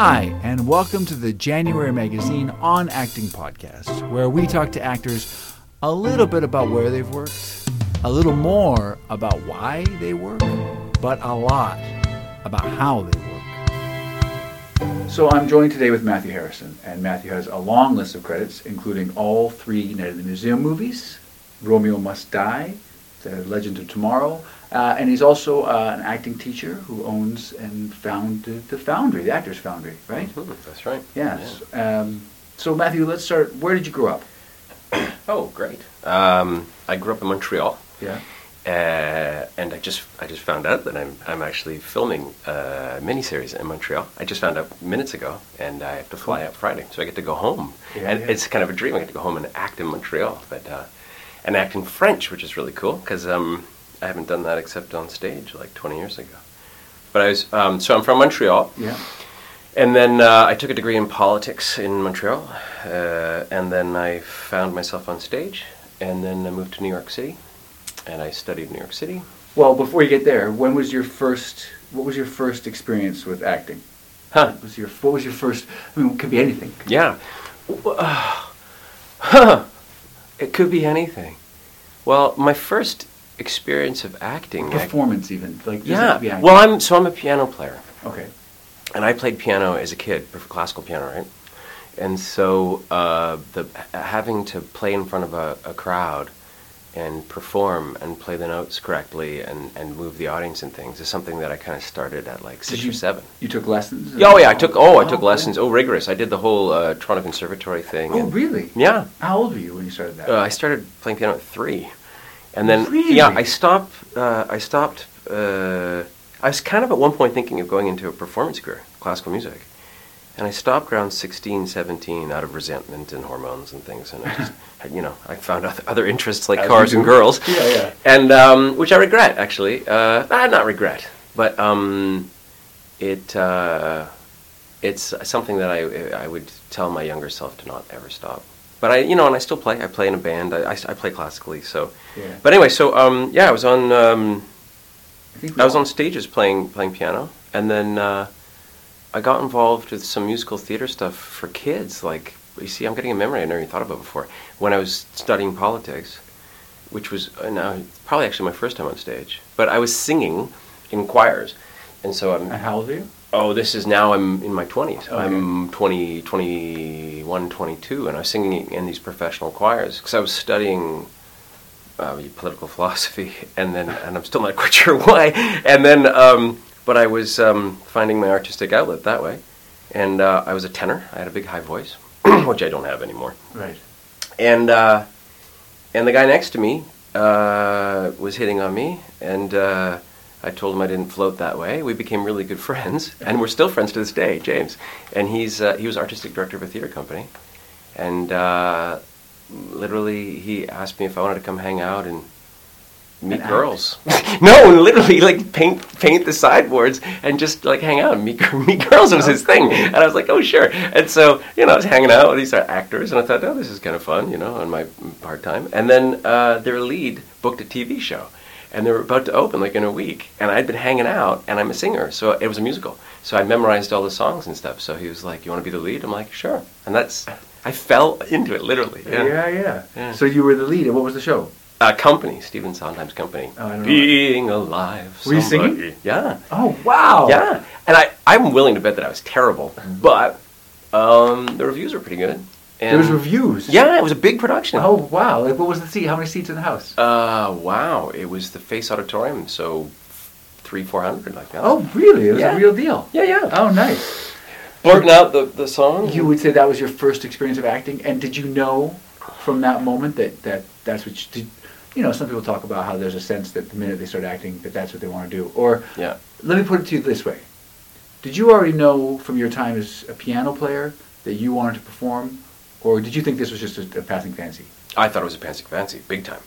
Hi, and welcome to the January Magazine On Acting podcast, where we talk to actors a little bit about where they've worked, a little more about why they work, but a lot about how they work. So I'm joined today with Matthew Harrison, and Matthew has a long list of credits, including all three Night at the Museum movies, Romeo Must Die, The Legend of Tomorrow, uh, and he's also uh, an acting teacher who owns and founded the Foundry, the Actors Foundry, right? Mhm, That's right. Yes. Um, so Matthew, let's start. Where did you grow up? Oh, great. Um, I grew up in Montreal, Yeah. uh, and I just I just found out that I'm I'm actually filming a miniseries in Montreal. I just found out minutes ago, and I have to fly out Friday, so I get to go home. Yeah, and yeah. it's kind of a dream. I get to go home and act in Montreal, but uh, and act in French, which is really cool because um, I haven't done that except on stage like 20 years ago. But I was um, so I'm from Montreal. Yeah. And then uh, I took a degree in politics in Montreal, uh, and then I found myself on stage, and then I moved to New York City, and I studied New York City. Well, before you get there, when was your first? What was your first experience with acting? Huh? What was your What was your first? I mean, it could be anything. Yeah. Uh, huh. It could be anything. Well, my first experience of acting. I- Performance, even like yeah. acting. Well, I'm so I'm a piano player. okay. and I played piano as a kid, for classical piano, right? And so uh, the having to play in front of a, a crowd and perform and play the notes correctly and, and move the audience and things is something that I kind of started at like six you, or seven. You took lessons. Yeah, Oh yeah, I took oh I took cool. lessons. Oh, rigorous. I did the whole uh, Toronto Conservatory thing. Oh, and- really? Yeah. How old were you when you started that? Uh, I started playing piano at three, and then Really? yeah, I stopped. Uh, I stopped. Uh, I was kind of at one point thinking of going into a performance career, classical music, and I stopped around 16, 17 out of resentment and hormones and things, and I just, you know, I found other interests like As cars and girls, Yeah, yeah. and um, which I regret actually. Uh, ah, not regret, but um, it. Uh, it's something that I I would tell my younger self to not ever stop. But I, you know, and I still play. I play in a band. I, I, I play classically. So, Yeah. but anyway, so um, yeah, I was on um, I think I was on stages playing playing piano, and then uh, I got involved with some musical theater stuff for kids. Like you see, I'm getting a memory I never even thought about before. When I was studying politics, which was uh, now probably actually my first time on stage, but I was singing in choirs, and so I'm And how old are you? Oh, this is now I'm in my 20s. Okay. I'm 20, 21, 22, and I was singing in these professional choirs because I was studying uh, political philosophy, and then and I'm still not quite sure why. And then, um, but I was um, finding my artistic outlet that way, and uh, I was a tenor. I had a big high voice, which I don't have anymore Right. and uh, and the guy next to me uh, was hitting on me, and uh, I told him I didn't float that way. We became really good friends, and we're still friends to this day, James. And he's uh, he was artistic director of a theater company, and uh, literally he asked me if I wanted to come hang out and meet And girls. no, literally like paint paint the sideboards and just like hang out and meet meet girls was his thing. And I was like, oh sure. And so you know I was hanging out with these actors, and I thought, oh, this is kind of fun, you know, on my part time. And then uh, their lead booked a TV show. And they were about to open like in a week, and I'd been hanging out, and I'm a singer, so it was a musical. So I memorized all the songs and stuff. So he was like, "You want to be the lead?" I'm like, "Sure." And that's I fell into it literally. Yeah. yeah, Yeah. So you were the lead, and what was the show? Uh, company, Stephen Sondheim's company. Oh, I don't know. Being alive. Were you singing? Yeah. Oh wow! Yeah. And I, I'm willing to bet that I was terrible, but um, the reviews were pretty good. And There was reviews. Yeah, it was a big production. Oh wow! Like, what was the seat? How many seats in the house? Uh, wow. It was the Face Auditorium, so three, four hundred like that. Oh really? It was Yeah. a real deal. Yeah, yeah. Oh nice. Blurting out the, the song. You would say that was your first experience of acting, and did you know from that moment that, that that's what you did? You know, some people talk about how there's a sense that the minute they start acting, that that's what they want to do. Or Yeah. let me put it to you this way: Did you already know from your time as a piano player that you wanted to perform, or did you think this was just a, a passing fancy? I thought it was a passing fancy, big time.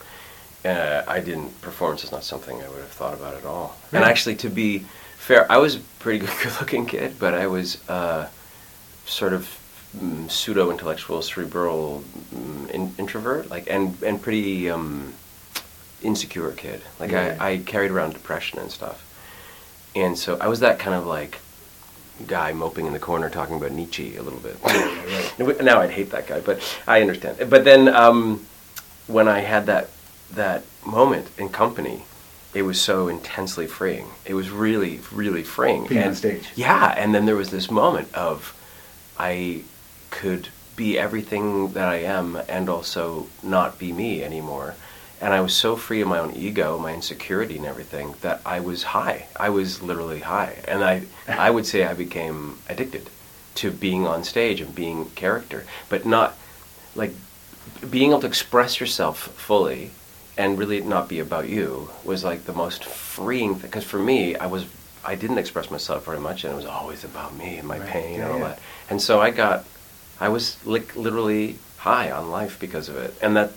Uh, I didn't. Performance is not something I would have thought about at all. And actually, to be fair, I was a pretty good, good-looking kid, but I was uh, sort of mm, pseudo-intellectual, cerebral mm, in, introvert, like, and and pretty um, insecure kid. Like, Yeah. I, I carried around depression and stuff, and so I was that kind of like guy moping in the corner talking about Nietzsche a little bit. now I'd hate that guy, but I understand. But then um, when I had that that moment in company, it was so intensely freeing. It was really, really freeing. Being and, on stage. Yeah, and then there was this moment of I could be everything that I am and also not be me anymore. And I was so free of my own ego, my insecurity and everything that I was high. I was literally high. And I I would say I became addicted to being on stage and being character, but not like being able to express yourself fully and really not be about you was like the most freeing thing because for me I was I didn't express myself very much and it was always about me and my Right, pain yeah, and all yeah. that and so I got I was like literally high on life because of it and that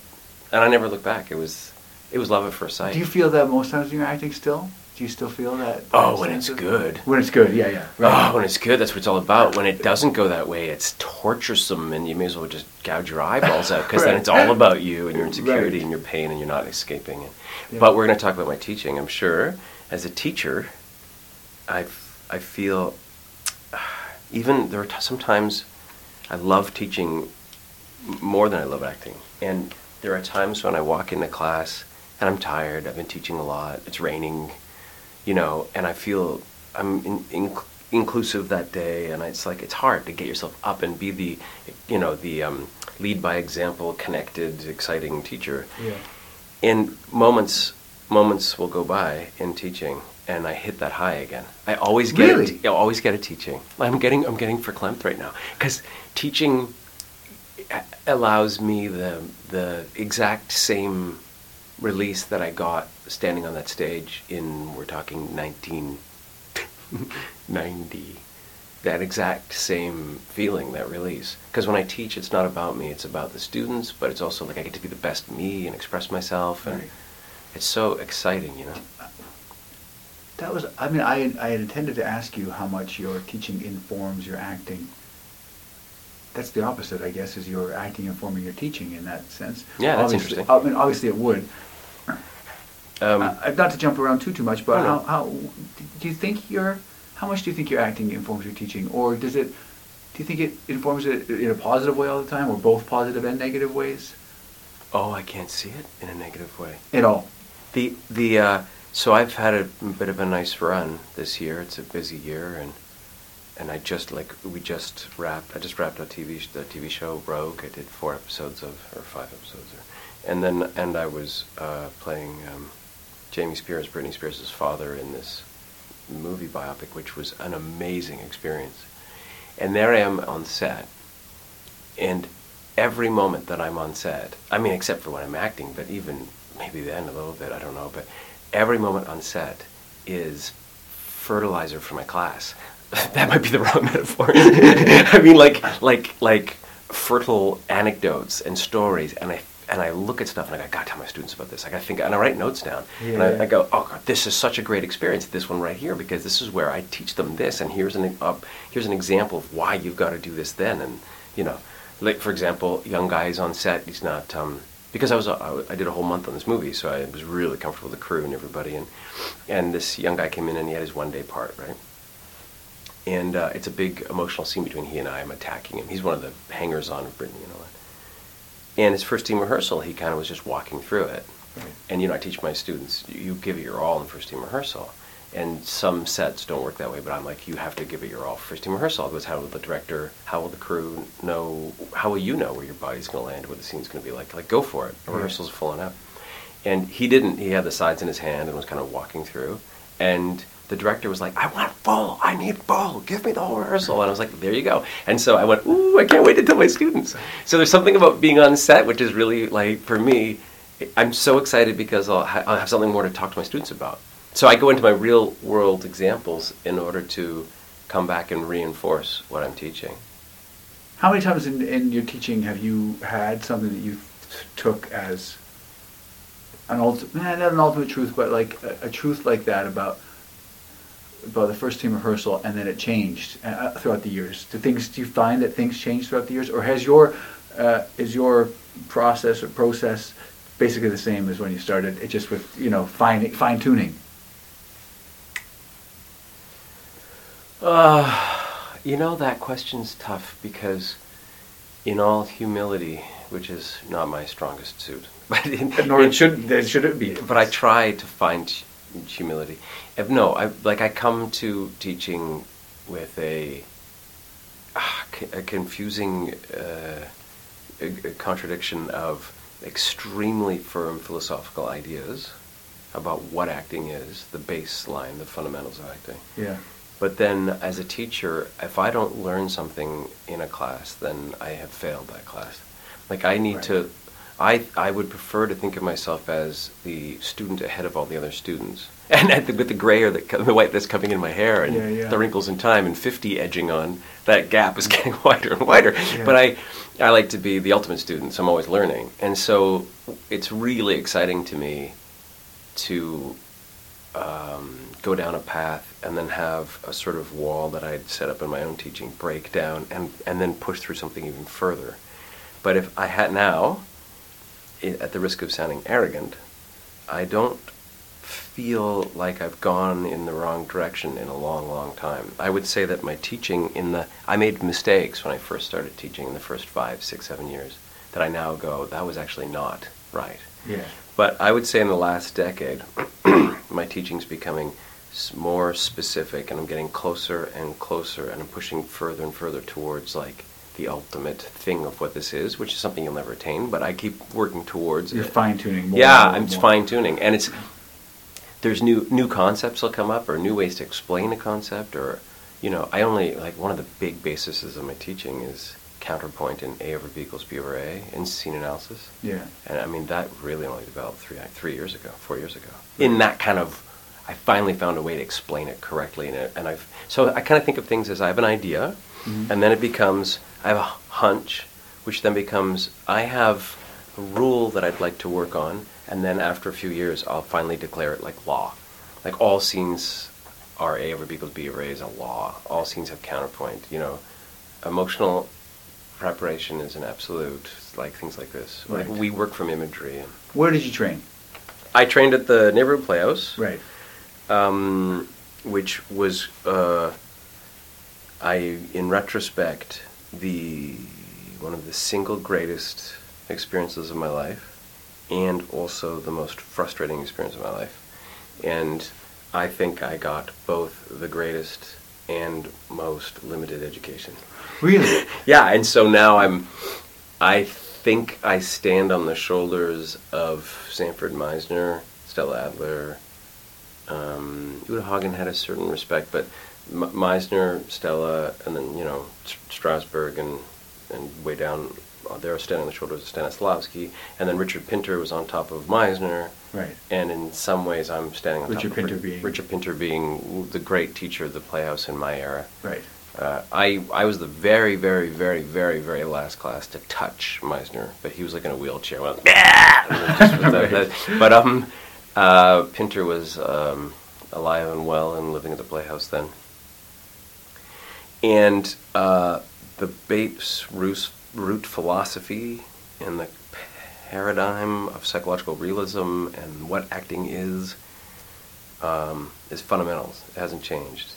and I never looked back it was it was love at first sight Do you feel that most times when you're acting still? Do you still feel that? Oh, when it's good. When it's good, yeah, yeah. Oh, when it's good, that's what it's all about. When it doesn't go that way, it's torturesome, and you may as well just gouge your eyeballs out because then it's all about you and your insecurity Right. and your pain, and you're not escaping it. Yeah. But we're going to talk about my teaching. I'm sure, as a teacher, I I feel even there are t- sometimes I love teaching more than I love acting, and there are times when I walk into class and I'm tired. I've been teaching a lot. It's raining you know, and I feel I'm in, in, inclusive that day, and it's like it's hard to get yourself up and be the, you know, the um, lead by example, connected, exciting teacher. Yeah. And moments, moments will go by in teaching, and I hit that high again. I always get Really? it. I always get a teaching. I'm getting, I'm getting verklempt right now because teaching allows me the the exact same release that I got standing on that stage in we're talking 1990 that exact same feeling that release because when I teach it's not about me it's about the students but it's also like I get to be the best me and express myself and Right. it's so exciting you know That was. I mean, I I had intended to ask you how much your teaching informs your acting. That's the opposite, I guess, is your acting informing your teaching in that sense. Yeah, that's Obviously- interesting. I mean, obviously it would. um, uh, not to jump around too too much, but Oh, how how do you think your how much do you think your acting informs your teaching, or does it? Do you think it informs it in a positive way all the time, or both positive and negative ways? oh I can't see it in a negative way At all. The the uh, so I've had a bit of a nice run this year. It's a busy year, and and I just like we just wrapped. I just wrapped a TV the TV show Rogue. I did four episodes of or five episodes, or, and then and I was uh, playing um, Jamie Spears, Britney Spears' father in this movie biopic, which was an amazing experience. And there I am on set, and every moment that I'm on set, I mean, except for when I'm acting, but even maybe then a little bit, I don't know, but every moment on set is fertilizer for my class. that might be the wrong metaphor. I mean, like, like, like fertile anecdotes and stories, and I and I look at stuff and I go, I gotta tell my students about this. I gotta think, and I write notes down, and Yeah. I, I go, oh God, this is such a great experience. This one right here, because this is where I teach them this, and here's an uh, here's an example of why you've got to do this then, and you know, like for example, young guy's on set. He's not um, because I was uh, I did a whole month on this movie, so I was really comfortable with the crew and everybody, and and this young guy came in and he had his one day part, right? And uh, it's a big emotional scene between he and I. I'm attacking him. He's one of the hangers on of Britney and all that. And his first team rehearsal, he kind of was just walking through it. Right. And you know, I teach my students, you give it your all in first team rehearsal. And some sets don't work that way, but I'm like, you have to give it your all first team rehearsal. Because how will the director, how will the crew know, how will you know where your body's going to land, what the scene's going to be like? Like, go for it. The Right. rehearsal's full enough. And he didn't. He had the sides in his hand and was kind of walking through. And the director was like, I want full. I need full. Give me the whole rehearsal. And I was like, there you go. And so I went, ooh, I can't wait to tell my students. So there's something about being on set, which is really like, for me, I'm so excited because I'll, ha- I'll have something more to talk to my students about. So I go into my real world examples in order to come back and reinforce what I'm teaching. How many times in, in your teaching have you had something that you took as an ultimate, not an ultimate truth, but like a, a truth like that about about the first team rehearsal, and then it changed uh, throughout the years? Do things do you find that things change throughout the years, or has your uh, is your process or process basically the same as when you started? It just with you know fine fine tuning. Uh, You know, that question's tough because, in all humility, which is not my strongest suit, but in, Nor it should, there should it be. but I try to find humility. If, no, I like I come to teaching with a, ah, a confusing uh, a contradiction of extremely firm philosophical ideas about what acting is, the baseline, the fundamentals of acting. Yeah. But then, as a teacher, if I don't learn something in a class, then I have failed that class. Like I need Right. to, I I would prefer to think of myself as the student ahead of all the other students, and at the, with the gray or the, the white that's coming in my hair, and Yeah, yeah. the wrinkles in time, and fifty edging on, that gap is getting wider and wider. Yeah. But I, I like to be the ultimate student, so I'm always learning, and so it's really exciting to me to um, go down a path and then have a sort of wall that I'd set up in my own teaching break down and, and then push through something even further. But if I had now, at the risk of sounding arrogant, I don't feel like I've gone in the wrong direction in a long, long time. I would say that my teaching in the I made mistakes when I first started teaching in the first five, six, seven years that I now go, that was actually not right. Yeah. But I would say in the last decade, my teaching's becoming more specific, and I'm getting closer and closer, and I'm pushing further and further towards like the ultimate thing of what this is, which is something you'll never attain. But I keep working towards You're it. fine tuning more. yeah, more I'm fine tuning, and it's there's new new concepts will come up, or new ways to explain a concept, or you know, I only like one of the big bases of my teaching is counterpoint in A over B equals B over A in scene analysis. Yeah. And I mean, that really only developed three three years ago, four years ago. In that kind of, I finally found a way to explain it correctly, and, it, and I've so I kind of think of things as I have an idea, Mhm. and then it becomes I have a hunch, which then becomes I have a rule that I'd like to work on, and then after a few years, I'll finally declare it like law, like all scenes are A over B equals B over A is a law. All scenes have counterpoint. You know, emotional preparation is an absolute, like things like this. Like we work from imagery. And Where did you train? I trained at the neighborhood playhouse, Right. Um, which was, uh, I in retrospect, the one of the single greatest experiences of my life, and also the most frustrating experience of my life. And I think I got both the greatest and most limited education. Really? Yeah, and so now I'm. I think I stand on the shoulders of Sanford Meisner, Stella Adler. Um, Hagen had a certain respect, but M- Meisner, Stella, and then you know Strasberg and and way down uh, there standing on the shoulders of Stanislavski, and then Richard Pinter was on top of Meisner. Right. And in some ways, I'm standing on Richard top of Pinter Ri- being- Richard Pinter being the great teacher of the Playhouse in my era. Right. Uh, I I was the very very very very very last class to touch Meisner, but he was like in a wheelchair. Went, "Ah!" And just was that- that- but um, uh, Pinter was um, alive and well and living at the Playhouse then. And uh, the Bates root, root philosophy and the paradigm of psychological realism and what acting is um, is fundamentals. It hasn't changed.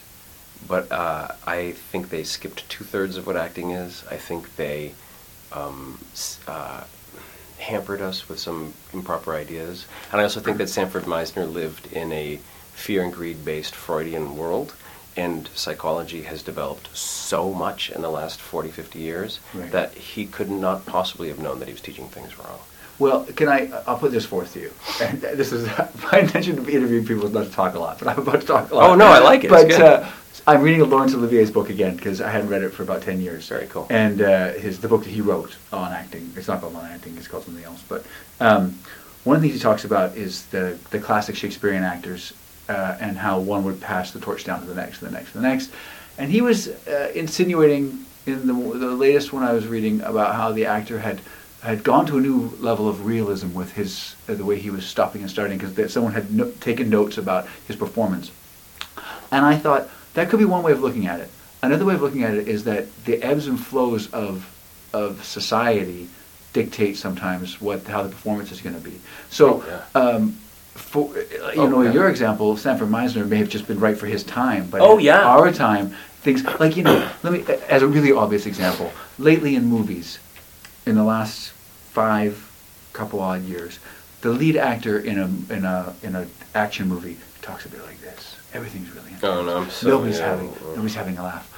But uh, I think they skipped two thirds of what acting is. I think they um, uh, hampered us with some improper ideas. And I also think that Sanford Meisner lived in a fear and greed based Freudian world. And psychology has developed so much in the last 40, 50 years Right. that he could not possibly have known that he was teaching things wrong. Well, can I? I'll put this forth to you. And this is my intention to interview people is not to talk a lot, but I'm about to talk a lot. Oh, no, I like it. But uh, I'm reading Laurence Olivier's book again because I hadn't read it for about ten years. Very cool. And uh, his the book that he wrote on acting. It's not called on acting. It's called something else. But um, one of the things he talks about is the the classic Shakespearean actors uh, and how one would pass the torch down to the next, and the next, and the next. And he was uh, insinuating in the the latest one I was reading about how the actor had had gone to a new level of realism with his uh, the way he was stopping and starting because someone had no- taken notes about his performance. And I thought that could be one way of looking at it. Another way of looking at it is that the ebbs and flows of of society dictate sometimes what how the performance is going to be. So, Oh, yeah. um, for you Oh, know, yeah. your example, Sanford Meisner may have just been right for his time, but Oh, yeah. our time, things like you know, let me as a really obvious example. Lately in movies, in the last five couple odd years, the lead actor in a in a in a action movie talks a bit like this. Everything's really intense. Oh, no, I'm so- nobody's yeah, having yeah. nobody's having a laugh.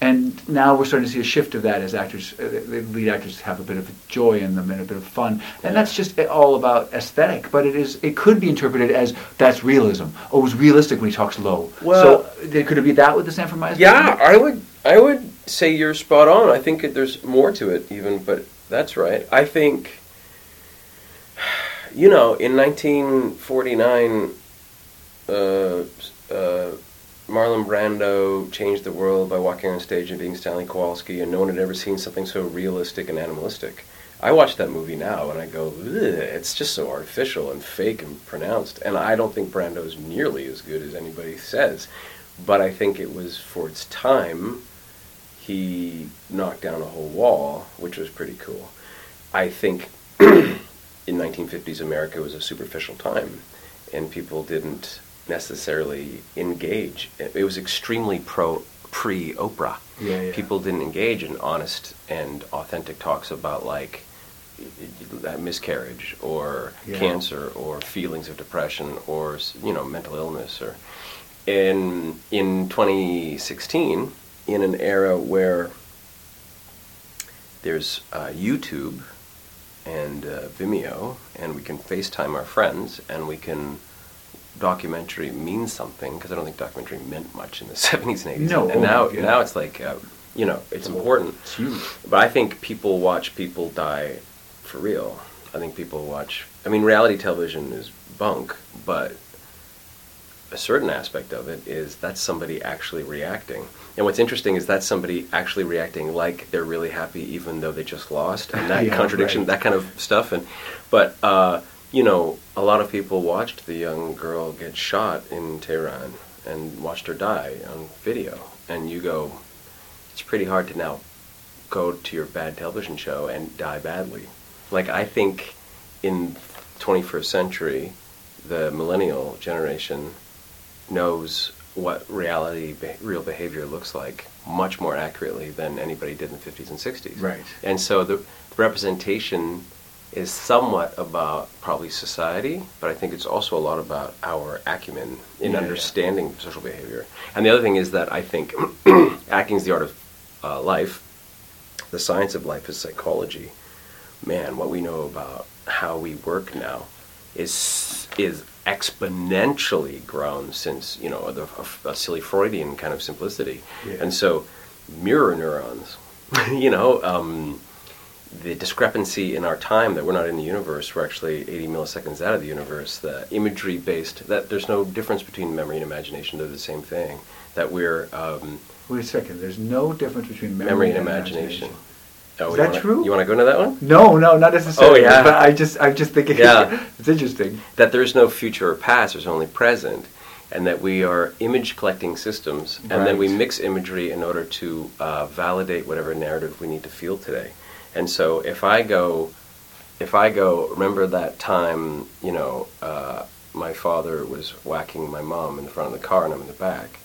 And now we're starting to see a shift of that as actors, uh, the lead actors have a bit of joy in them and a bit of fun, and that's just all about aesthetic. But it is, it could be interpreted as that's realism. Oh, it was realistic when he talks low. Well- so could it be that with the Sanford Meisner? Yeah, I would. I would say you're spot on. I think it, there's more to it, even, but that's right. I think, you know, in 1949, uh, uh, Marlon Brando changed the world by walking on stage and being Stanley Kowalski, and no one had ever seen something so realistic and animalistic. I watch that movie now and I go, it's just so artificial and fake and pronounced. And I don't think Brando is nearly as good as anybody says. But I think it was for its time, he knocked down a whole wall, which was pretty cool. I think in 1950s America was a superficial time, and people didn't necessarily engage. It was extremely pro pre Oprah. Yeah, yeah. People didn't engage in honest and authentic talks about like that miscarriage or Yeah. cancer or feelings of depression or you know mental illness or in in 2016 in an era where there's uh, YouTube and uh, Vimeo and we can FaceTime our friends and we can documentary means something because I don't think documentary meant much in the 70s and 80s No, and oh, now yeah. now it's like uh, you know it's important It's huge. but I think people watch people die for real. I think people watch. I mean, reality television is bunk, but a certain aspect of it is that's somebody actually reacting. And what's interesting is that's somebody actually reacting like they're really happy, even though they just lost, and that Yeah, contradiction, right. that kind of stuff. And but uh, you know, a lot of people watched the young girl get shot in Tehran and watched her die on video, and you go, it's pretty hard to now go to your bad television show and die badly. Like I think in 21st century, the millennial generation knows what reality, be- real behavior looks like much more accurately than anybody did in the 50s and 60s. Right. And so the representation is somewhat about probably society, but I think it's also a lot about our acumen in Yeah, yeah. understanding social behavior. And the other thing is that I think acting is the art of uh, life. The science of life is psychology. Man, what we know about how we work now is is exponentially grown since you know the, a, a silly Freudian kind of simplicity, Yeah. and so mirror neurons, you know. Um, the discrepancy in our time that we're not in the universe, we're actually 80 milliseconds out of the universe, the imagery based, that there's no difference between memory and imagination, they're the same thing. That we're. Um, Wait a second. There's no difference between memory, memory and and imagination. Oh, Is that wanna- true? You want to go into that one? No, no, not necessarily. Oh, yeah. But I just, I'm just thinking. Yeah. it's interesting. That there's no future or past, there's only present. And that we are image collecting systems, and then we mix imagery in order to uh, validate whatever narrative we need to feel today. And so if I go, if I go, remember that time, you know, uh, my father was whacking my mom in the front of the car and I'm in the back.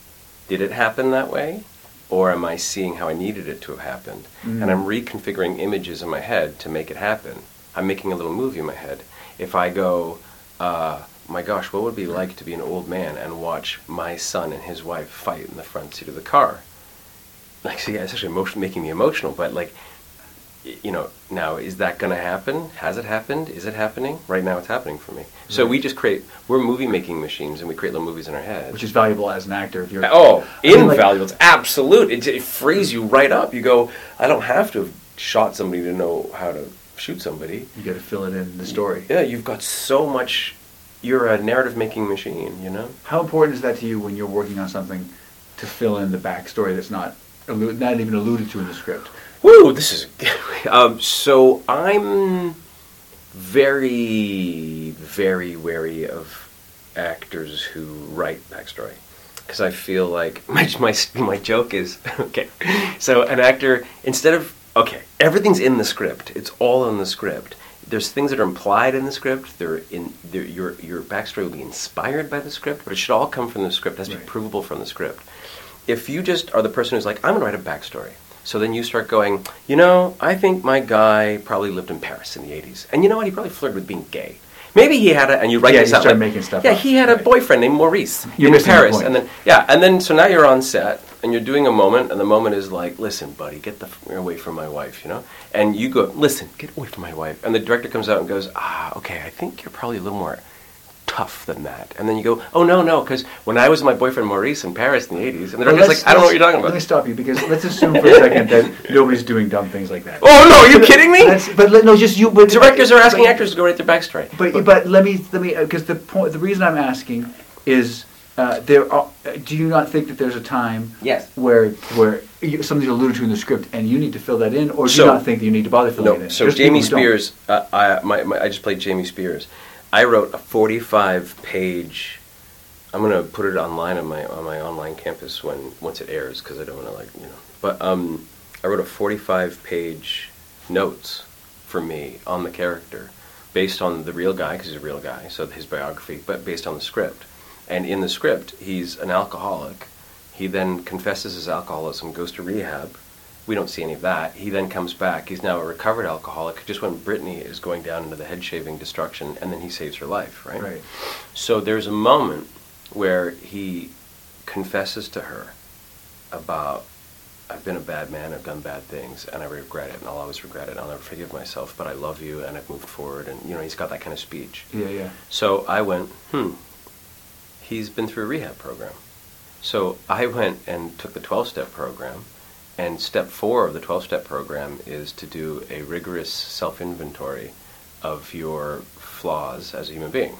Did it happen that way? Or am I seeing how I needed it to have happened? Mm. And I'm reconfiguring images in my head to make it happen. I'm making a little movie in my head. If I go, uh, my gosh, what would it be like to be an old man and watch my son and his wife fight in the front seat of the car? Like, see, it's actually emotion, making me emotional, but like, you know, now is that going to happen? Has it happened? Is it happening? Right now, it's happening for me. So we just create. We're movie making machines, and we create little movies in our head. Which is valuable as an actor if you're. Oh, I mean, like- invaluable. It's absolute. It, it frees you right up. You go, I don't have to have shot somebody to know how to shoot somebody. You got to fill it in the story. Yeah, you've got so much. You're a narrative making machine, you know? How important is that to you when you're working on something to fill in the backstory that's not not even alluded to in the script? Woo, this is. um, so I'm very, very wary of actors who write backstory. Because I feel like my, my, my joke is okay. So an actor, instead of. Okay, everything's in the script, it's all in the script. there's things that are implied in the script. They're in they're, your your backstory will be inspired by the script, but it should all come from the script. It has to Right. be provable from the script. If you just are the person who's like, I'm gonna write a backstory, so then you start going, you know, I think my guy probably lived in Paris in the '80s, and you know what? He probably flirted with being gay. Maybe he had a, and you write Yeah, this you out. start like, making stuff Yeah, up. he had a Right. boyfriend named Maurice You're in Paris, and then yeah, and then so now you're on set and you're doing a moment, and the moment is like, listen, buddy, get the f- away from my wife, you know, and you go, listen, get away from my wife, and the director comes out and goes, ah, okay, I think you're probably a little more tough than that, and then you go, oh no, no, because when I was with my boyfriend Maurice in Paris in the '80s, and the Well, director's like, I don't know what you're talking Let me stop you because let's assume for a second that nobody's doing dumb things like that. Oh no, are you kidding me? That's, but let- no, just you. But Directors are asking but- actors to go write their backstory. But but let me let me because the point the reason I'm asking is uh, there are, do you not think that there's a time Yes. where where you, something's alluded to in the script and you need to fill that in or do So- you not think that you need to bother filling it No, in? so There's Jamie people who don't. Spears, uh, I, my, my, I just played Jamie Spears. I wrote a 45 page. I'm gonna put it online on my on my online campus when once it airs because I don't want to like you know. But um, I wrote a 45 page notes for me on the character, based on the real guy because he's a real guy, so his biography, but based on the script. And in the script, he's an alcoholic. He then confesses his alcoholism, goes to rehab. We don't see any of that. He then comes back. He's now a recovered alcoholic. Just when Britney is going down into the head shaving destruction, and then he saves her life, right? Right. So there's a moment where he confesses to her about I've been a bad man, I've done bad things, and I regret it, and I'll always regret it. I'll never forgive myself, but I love you, and I've moved forward, and you know he's got that kind of speech. Yeah, yeah. So I went, hmm, he's been through a rehab program. So I went and took the 12 step program, and step four of the 12 step program is to do a rigorous self inventory of your flaws as a human being.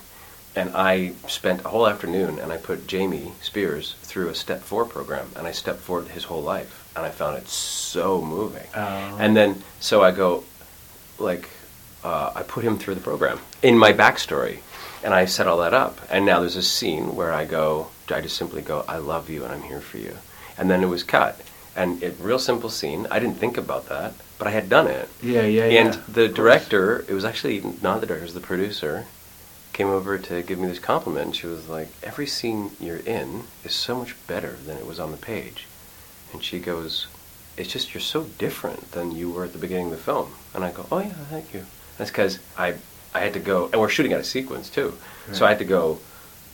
And I spent a whole afternoon and I put Jamie Spears through a step four program and I stepped forward his whole life and I found it so moving. Oh. And then, so I go, like, uh, I put him through the program in my backstory, and I set all that up. And now there's a scene where I go, I just simply go, I love you and I'm here for you. And then it was cut. And it real simple scene. I didn't think about that, but I had done it. Yeah, yeah, yeah. and Of the director, it was actually not the director, it was the producer, came over to give me this compliment. She was like, Every scene you're in is so much better than it was on the page. And she goes, It's just you're so different than you were at the beginning of the film. And I go, Oh, yeah, thank you. That's because I, I had to go, and we're shooting out a sequence too. So I had to go,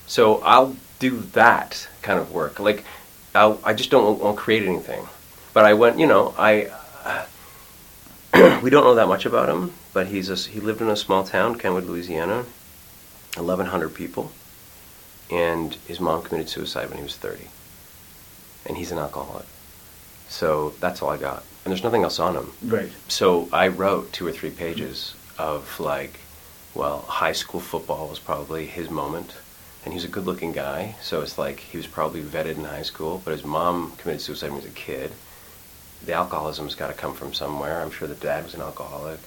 so I'll do that kind of work. Like, I'll, I just don't want to create anything. But I went, you know, I. Uh, we don't know that much about him, but he's a, he lived in a small town, Kentwood, Louisiana, 1,100 people, and his mom committed suicide when he was 30, and he's an alcoholic. So that's all I got, and there's nothing else on him. Right. So I wrote two or three pages of like, well, high school football was probably his moment, and he was a good-looking guy. So it's like he was probably vetted in high school, but his mom committed suicide when he was a kid. The alcoholism's got to come from somewhere. I'm sure the dad was an alcoholic,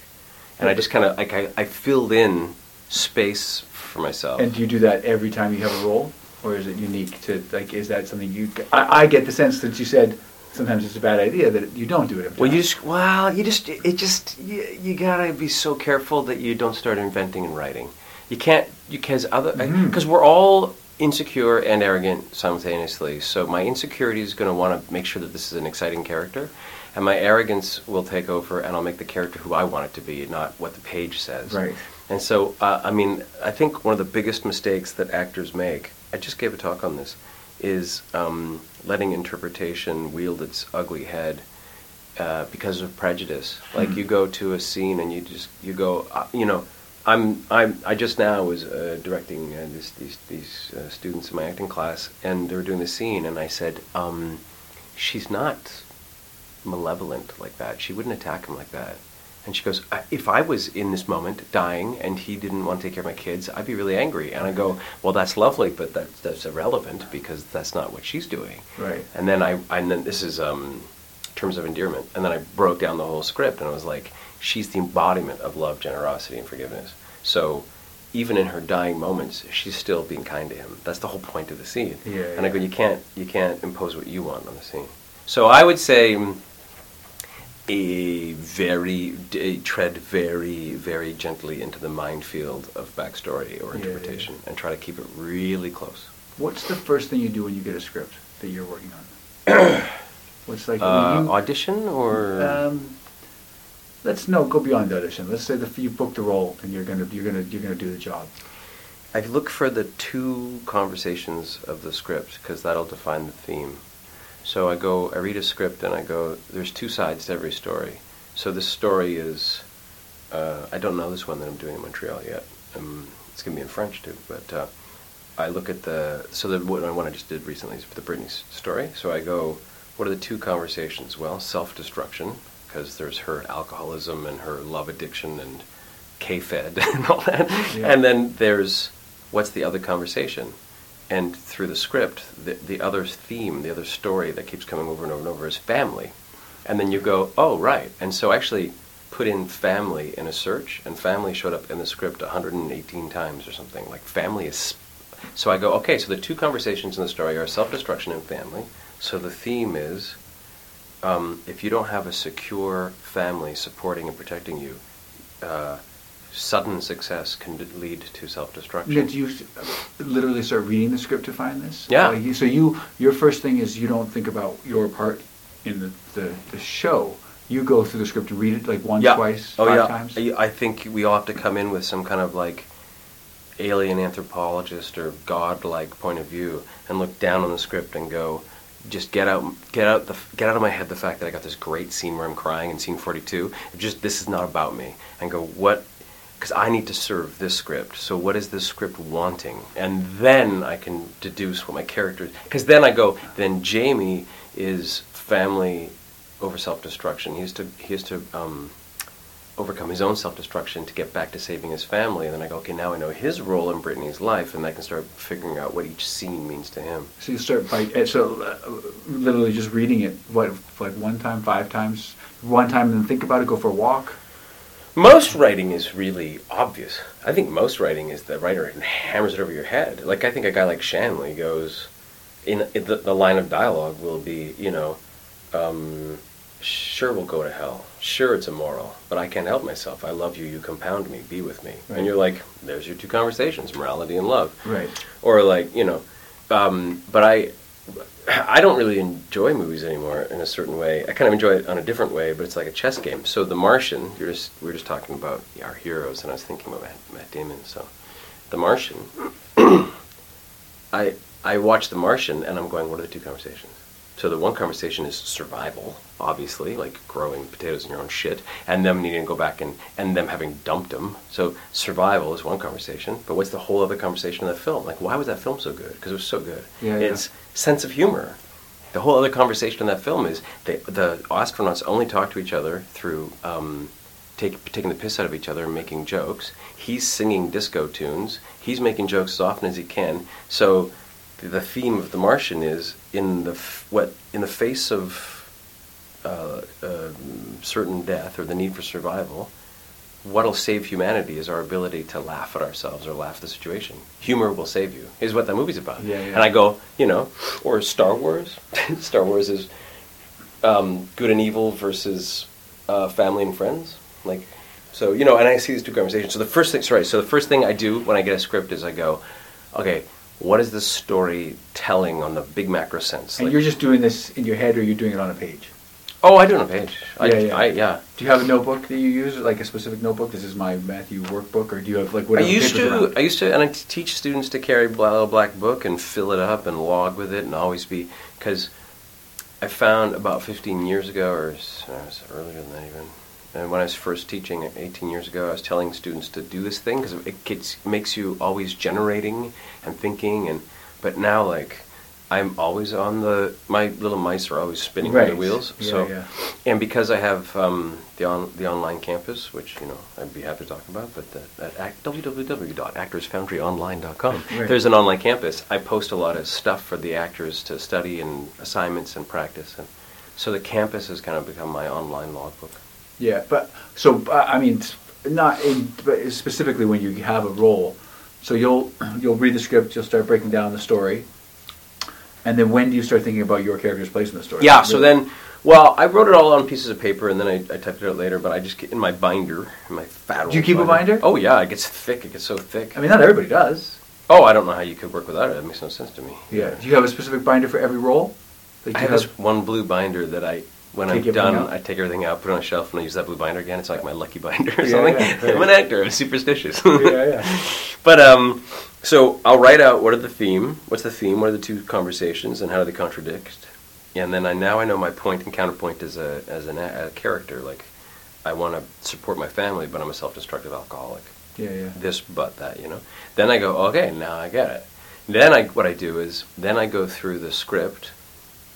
and I just kind of like I, I filled in space for myself. And do you do that every time you have a role, or is it unique to like? Is that something you? I, I get the sense that you said sometimes it's a bad idea that you don't do it. Every Well, time. you just well, you just it just you, you gotta be so careful that you don't start inventing and writing. You can't because other because we're all insecure and arrogant simultaneously. So my insecurity is going to want to make sure that this is an exciting character, and my arrogance will take over, and I'll make the character who I want it to be, not what the page says. Right. And so, uh, I mean, I think one of the biggest mistakes that actors make, I just gave a talk on this, is um, letting interpretation wield its ugly head uh, because of prejudice. Like you go to a scene and you just you go, uh, you know, I'm I'm I just now was uh, directing uh, this, these these uh, students in my acting class, and they were doing the scene, and I said, um, she's not malevolent like that. She wouldn't attack him like that. And she goes, "I- if I was in this moment dying and he didn't want to take care of my kids, I'd be really angry. And I go, well, that's lovely, but that's, that's irrelevant because that's not what she's doing. Right. And then I, and then this is um, terms of endearment. And then I broke down the whole script and I was like, she's the embodiment of love, generosity, and forgiveness. So even in her dying moments, she's still being kind to him. That's the whole point of the scene. Yeah, and I go, you can't, you can't impose what you want on the scene. So I would say, mm, a very d- tread very very gently into the minefield of backstory or interpretation yeah. and try to keep it really close. What's the first thing you do when you get a script that you're working on? What's like Uh, you- audition or Um, let's no go beyond the audition. Let's say that you booked the role and you're gonna you're gonna you're gonna do the job. I look for the two conversations of the script because that'll define the theme. So I go, I read a script and I go, there's two sides to every story. So this story is, uh, I don't know this one that I'm doing in Montreal yet. Um, it's to be in French too, but uh, I look at the, so the one one I just did recently is the Britney story. So I go, what are the two conversations? Well, self-destruction, because there's her alcoholism and her love addiction and K-Fed and all that. Yeah. And then there's what's the other conversation? And through the script, the, the other theme, the other story that keeps coming over and over and over is family. And then you go, oh, right. And so actually put in family in a search, and family showed up in the script 118 times or something. Like family is. So I go, okay, so the two conversations in the story are self destruction and family. So the theme is um, if you don't have a secure family supporting and protecting you, uh, sudden success can d- lead to self-destruction. Did you literally start reading the script to find this? Yeah. Like, you- so you your first thing is you don't think about your part in the, the, the show. You go through the script and read it like once, twice, oh, five yeah. times. I I think we all have to come in with some kind of like alien anthropologist or god-like point of view and look down on the script and go, just get out, get out the, get out of my head the fact that I got this great scene where I'm crying in scene 42. Just this is not about me, and go what. Because I need to serve this script. So what is this script wanting? And then I can deduce what my character. Because then I go. Then Jamie is family over self-destruction. He has to. He has to. Um, overcome his own self-destruction to get back to saving his family. And then I go, okay, now I know his role in Britney's life, and I can start figuring out what each scene means to him. So you start by eh, so uh, literally just reading it. What like one time, five times, one time, and then think about it. Go for a walk. Most writing is really obvious. I think most writing is the writer hammers it over your head. Like I think a guy like Shanley goes, in, in the, the line of dialogue will be, you know, um, sure we'll go to hell. Sure it's immoral, but I can't help myself. I love you. You compound me. Be with me. Right. And you're like, there's your two conversations: morality and love. Right. or like you know um, but i i don't really enjoy movies anymore in a certain way i kind of enjoy it on a different way but it's like a chess game so the martian you're just we just talking about our heroes and i was thinking about matt, matt damon so the martian i i watch the martian and i'm going what are the two conversations so the one conversation is survival obviously like growing potatoes in your own shit and them needing to go back and and them having dumped them so survival is one conversation but what's the whole other conversation in the film like why was that film so good because it was so good Yeah, yeah. it's sense of humor the whole other conversation in that film is they, the astronauts only talk to each other through um, take, taking the piss out of each other and making jokes. He's singing disco tunes. He's making jokes as often as he can. So the, the theme of The Martian is in the f- what in the face of uh, uh, certain death or the need for survival. What'll save humanity is our ability to laugh at ourselves or laugh at the situation. Humor will save you, is what that movie's about. Yeah, yeah. And I go, you know, or Star Wars. Star Wars is um, good and evil versus uh, family and friends. Like, so you know, and I see these two conversations. So the first thing, sorry, so the first thing I do when I get a script is I go, okay, what is the story telling on the big macro sense? And Like- you're just doing this in your head, or you're doing it on a page. Oh, I do on a page. I, Yeah, yeah. I, yeah. Do you have a notebook that you use, like a specific notebook? This is my Matthew workbook, or do you have like what? I used to, around? I used to, and I teach students to carry a black book and fill it up and log with it and always be, because I found about 15 years ago, or uh, earlier than that even, and when I was first teaching 18 years ago, I was telling students to do this thing because it gets, makes you always generating and thinking, and but now like I'm always on the my little mice are always spinning on the wheels. Yeah, so yeah. and because I have um, the on the online campus, which you know I'd be happy to talk about, but at www.actorsfoundryonline.com, Right. there's an online campus. I post a lot of stuff for the actors to study and assignments and practice, and so the campus has kind of become my online logbook. Yeah, but so uh, I mean, not in, but specifically when you have a role. So you'll you'll read the script, you'll start breaking down the story, and then when do you start thinking about your character's place in the story? Yeah. So then, Well, I wrote it all on pieces of paper and then I, I typed it out later. But I just in my binder, in my fat. Do you keep a binder? Oh yeah, it gets thick. It gets so thick. I mean, not everybody does. oh, I don't know how you could work without it. That makes no sense to me. Yeah. Do you have a specific binder for every role? I have this one blue binder that I, when Take I'm done. I take everything out, put it on a shelf, and I use that blue binder again. It's like my lucky binder or Yeah, something. yeah. I'm an actor. I'm superstitious. yeah, yeah. But um, so I'll write out what are the theme, what's the theme, what are the two conversations, and how do they contradict, and then I now I know my point and counterpoint as a as an, a, a character. Like I want to support my family, but I'm a self-destructive alcoholic. Yeah, yeah. This, but that, you know. Then I go, okay, now I get it. Then I what I do is then I go through the script,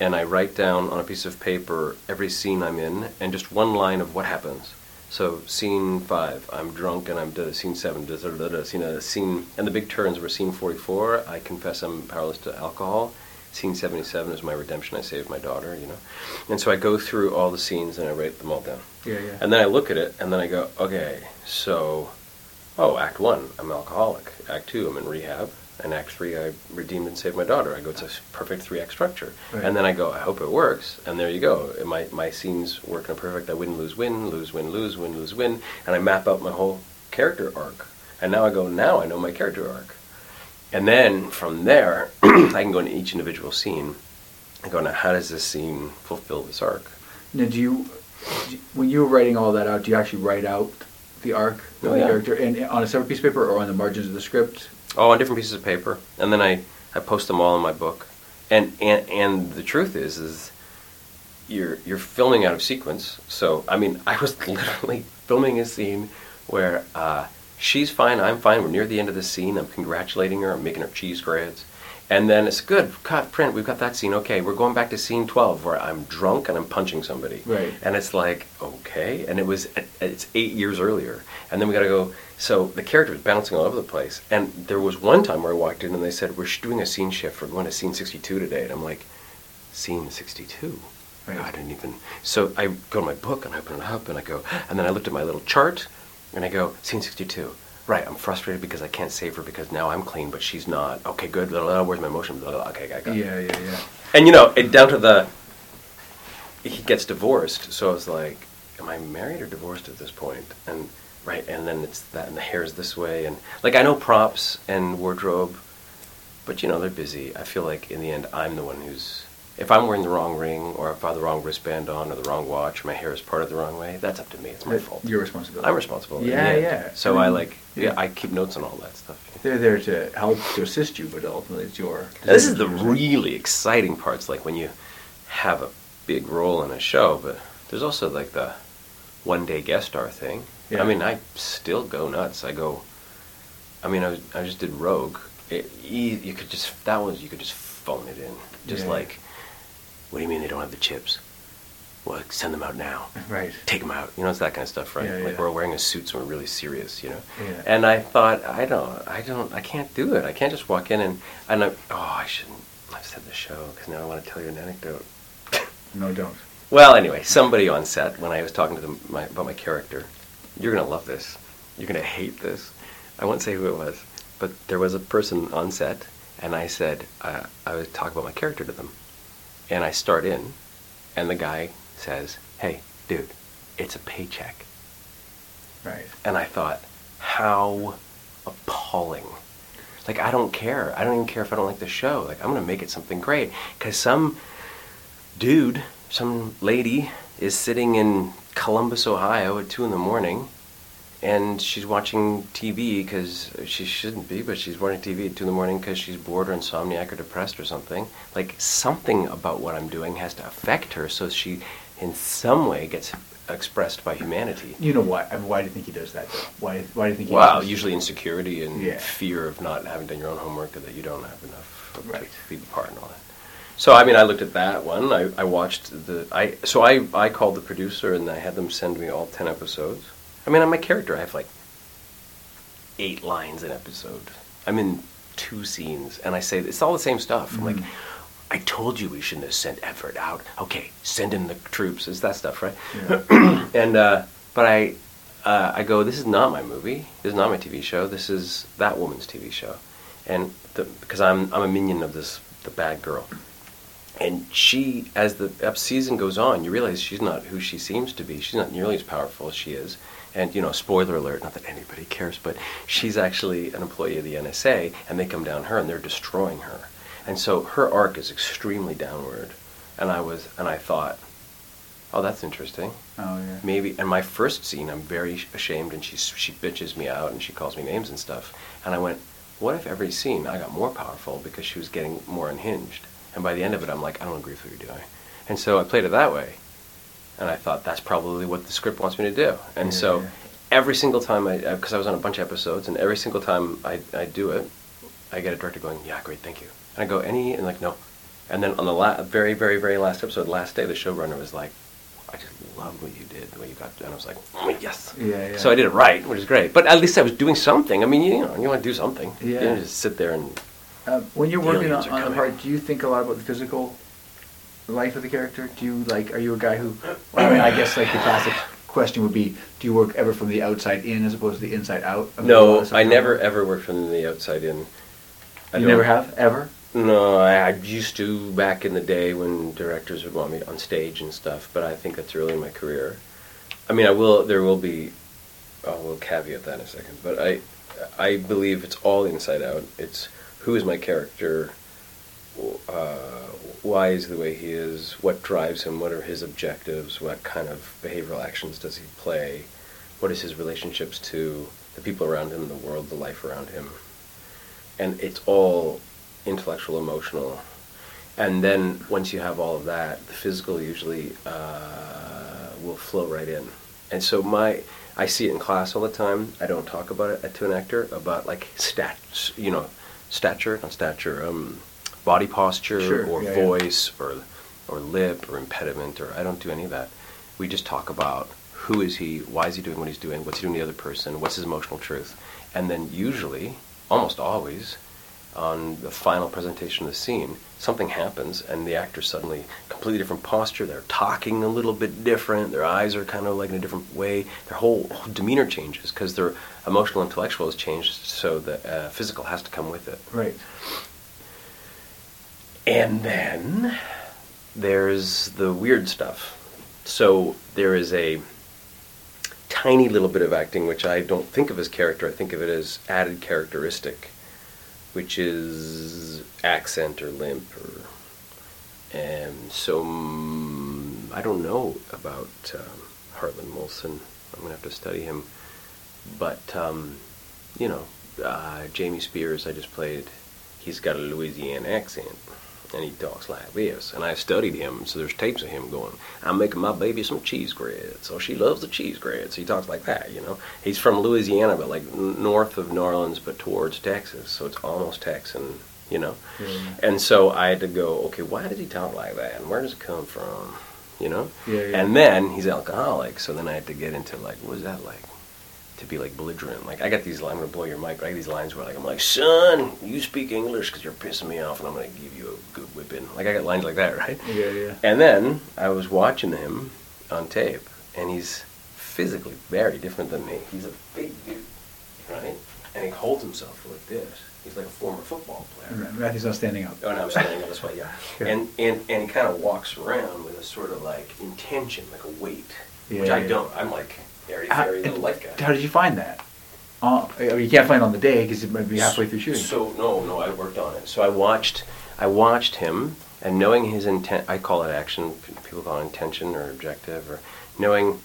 and I write down on a piece of paper every scene I'm in, and just one line of what happens. So scene five, I'm drunk and I'm da, scene seven, da, da, da, da, scene, uh, scene, and the big turns were scene 44. I confess I'm powerless to alcohol. Scene 77 is my redemption. I saved my daughter, you know. And so I go through all the scenes and I write them all down. Yeah, yeah. And then I look at it and then I go, okay, so, oh, Act one, I'm alcoholic. Act two, I'm in rehab. And Act three, I redeemed and saved my daughter. I go, it's a perfect three act structure. Right. And then I go, I hope it works. And there you go. My, my scenes work in a perfect, I win, lose, win, lose, win, lose, win, lose, win. And I map out my whole character arc. And now I go, now I know my character arc. And then from there, I can go into each individual scene and go, now how does this scene fulfill this arc? Now, do you, do you- when you were writing all that out, do you actually write out the arc of Oh, the yeah. character and on a separate piece of paper or on the margins of the script? Oh, on different pieces of paper, and then I, I post them all in my book. And, and and the truth is is you're you're filming out of sequence. So I mean, I was literally filming a scene where uh, she's fine, I'm fine. We're near the end of the scene. I'm congratulating her. I'm making her cheese grits. And then it's good. Cut print. We've got that scene. Okay, we're going back to scene twelve where I'm drunk and I'm punching somebody. Right. And it's like okay, and it was it's eight years earlier, and then we got to go. So the character was bouncing all over the place, and there was one time where I walked in and they said we're doing a scene shift. We're going to scene sixty-two today, and I'm like, scene sixty-two. Right. I didn't even. So I go to my book and I open it up and I go, and then I looked at my little chart, and I go scene sixty-two. Right, I'm frustrated because I can't save her because now I'm clean, but she's not. Okay, good. Blah, blah, blah, Where's my motion? Blah, blah, Okay, I got it. Yeah, yeah, yeah. And you know, it down to the he gets divorced. So I was like, am I married or divorced at this point? And right, and then it's that, and the hair's this way, and like I know props and wardrobe, but you know they're busy. I feel like in the end, I'm the one who's. If I'm wearing the wrong ring, or if I have the wrong wristband on, or the wrong watch, or my hair is parted the wrong way, that's up to me. It's my That- fault. Your responsibility. I'm responsible. Yeah, yeah. So I mean, like, yeah. I keep notes on all that stuff. They're there to help to assist you, but ultimately it's your. Now, this is the decision. really exciting parts, like when you have a big role in a show, but there's also like the one day guest star thing. Yeah. I mean, I still go nuts. I go, I mean, I, was, I just did Rogue. It, you, you could just, that was, you could just phone it in. Just Yeah. like, what do you mean they don't have the chips? Well, send them out now. Right. Take them out. You know, it's that kind of stuff, right? Yeah, like yeah. we're wearing a suits and we're really serious, you know. Yeah. And I thought, I don't, I don't, I can't do it. I can't just walk in and, and I, oh, I shouldn't I've said the show because now I want to tell you an anecdote. No, don't. Well, anyway, somebody on set when I was talking to them my, about my character, you're gonna love this. You're gonna hate this. I won't say who it was, but there was a person on set, and I said uh, I would talk about my character to them, and I start in, and the guy says, "Hey, dude, it's a paycheck," Right. and I thought, how appalling. Like I don't care. I don't even care if I don't like the show. Like I'm gonna make it something great because some dude, some lady is sitting in Columbus, Ohio at two in the morning, and she's watching TV because she shouldn't be, but she's watching TV at two in the morning because she's bored or insomniac or depressed or something. Like something about what I'm doing has to affect her, so she, in some way, gets expressed by humanity. You know why? I mean, why do you think he does that? Though? Why? Why do you think? he Well, does- usually insecurity and Yeah. fear of not having done your own homework or that you don't have enough Right. to feed the part and all that. So I mean, I looked at that one. I, I watched the I so I I called the producer and I had them send me all ten episodes. I mean, on my character, I have like eight lines an episode. I'm in two scenes, and I say it's all the same stuff. I'm like, Mhm. I told you we shouldn't have sent Everett out. Okay, send in the troops. It's that stuff, right? Yeah. and uh, but I uh, I go, this is not my movie. This is not my TV show. This is that woman's TV show, and the, because I'm I'm a minion of this the bad girl, and she, as the season goes on, you realize she's not who she seems to be. She's not nearly as powerful as she is. And you know, spoiler alert, not that anybody cares, but she's actually an employee of the NSA, and they come down her and they're destroying her. And so her arc is extremely downward. And I was, and I thought, oh, that's interesting. Oh yeah. Maybe. And my first scene, I'm very ashamed, and she she bitches me out and she calls me names and stuff. And I went, what if every scene I got more powerful because she was getting more unhinged? And by the end of it, I'm like, I don't agree with what you're doing. And so I played it that way. And I thought that's probably what the script wants me to do. And Yeah, so yeah. every single time I, because I was on a bunch of episodes, and every single time I, I do it, I get a director going, yeah, great, thank you. And I go, any? And like, no. And then on the la- very, very, very last episode, last day, the showrunner was like, I just love what you did, the way you got, and I was like, oh, yes. Yeah, yeah. So I did it right, which is great. But at least I was doing something. I mean, you know, you want to do something. Yeah. You don't just sit there and Uh, when you're working on, on a part, do you think a lot about the physical life of the character? Do you like? Are you a guy who? Well, I mean, I guess like the classic question would be, do you work ever from the outside in as opposed to the inside out? of the No. I never ever work from the outside in. I You never have ever. No, I, I used to back in the day when directors would want me on stage and stuff, but I think that's really my career. I mean, I will. There will be. I will caveat that in a second, but I, I believe it's all inside out. It's who is my character. Uh, why is the way he is? What drives him? What are his objectives? What kind of behavioral actions does he play? What is his relationships to the people around him, the world, the life around him? and it's all intellectual, emotional. And then once you have all of that, the physical usually uh, will flow right in. And so my, I see it in class all the time. I don't talk about it to an actor about like stats, you know, stature, not stature, um, body posture Sure, or yeah, yeah. voice or or lip or impediment or I don't do any of that. We just talk about who is he, why is he doing what he's doing, what's he doing to the other person, what's his emotional truth, and then usually, almost always, on the final presentation of the scene, something happens and the actor suddenly completely different posture. They're talking a little bit different. Their eyes are kind of like in a different way. Their whole, whole demeanor changes because their emotional intellectual has changed. So the uh, physical has to come with it. Right. And then there's the weird stuff. So there is a tiny little bit of acting which I don't think of as character, I think of it as added characteristic, which is accent or limp or and so mm, I don't know about um, Wilson. I'm gonna have to study him, but um, you know, uh, Jamie Spears I just played. He's got a Louisiana accent, and he talks like this. And I studied him, so there's tapes of him going, "I'm making my baby some cheese grits." So she loves the cheese grits. He talks like that, you know. He's from Louisiana, but like north of New Orleans, but towards Texas, so it's almost Texan, you know. Yeah. And so I had to go, okay, why does he talk like that? And where does it come from? You know? Yeah, yeah. And then he's alcoholic, so then I had to get into like, what is that like? To be like belligerent. Like, I got these, I'm gonna blow your mic, but I got these lines where like, I'm like, son, you speak English because you're pissing me off and I'm gonna give you a good whipping. Like, I got lines like that, right? Yeah, yeah. And then I was watching him on tape, and he's physically very different than me. He's a big dude, right? And he holds himself like this. He's like a former football player. And Matthew's not standing up. Oh, and I'm standing up this way, yeah. Okay. And, and and he kind of walks around with a sort of like intention, like a weight, which Yeah, I yeah. don't. I'm like very, How, very little light guy. how did you find that? Oh, I mean, you can't find it on the day because it might be halfway through shooting. So no, no, I worked on it. So I watched, I watched him, and knowing his intent, I call it action. People call it intention or objective, or knowing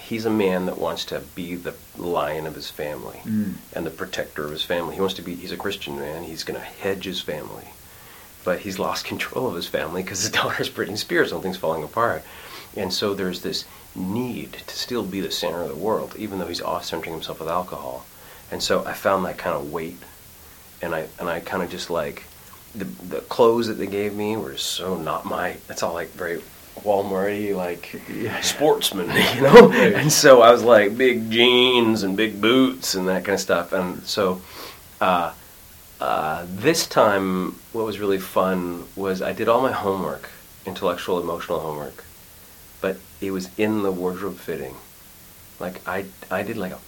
he's a man that wants to be the lion of his family Mm. and the protector of his family. He wants to be. He's a Christian man. He's going to hedge his family, but he's lost control of his family because his daughter's Britney Spears. Something's falling apart, and so there's this need to still be the center of the world, even though he's off-centering himself with alcohol. And so I found that kind of weight, and I and I kind of just like the the clothes that they gave me were so not my. That's all like very Walmarty, like Yeah. sportsman, you know. And so I was like big jeans and big boots and that kind of stuff. And so uh, uh, this time, what was really fun was I did all my homework, intellectual, emotional homework, but it was in the wardrobe fitting. Like I, I did like a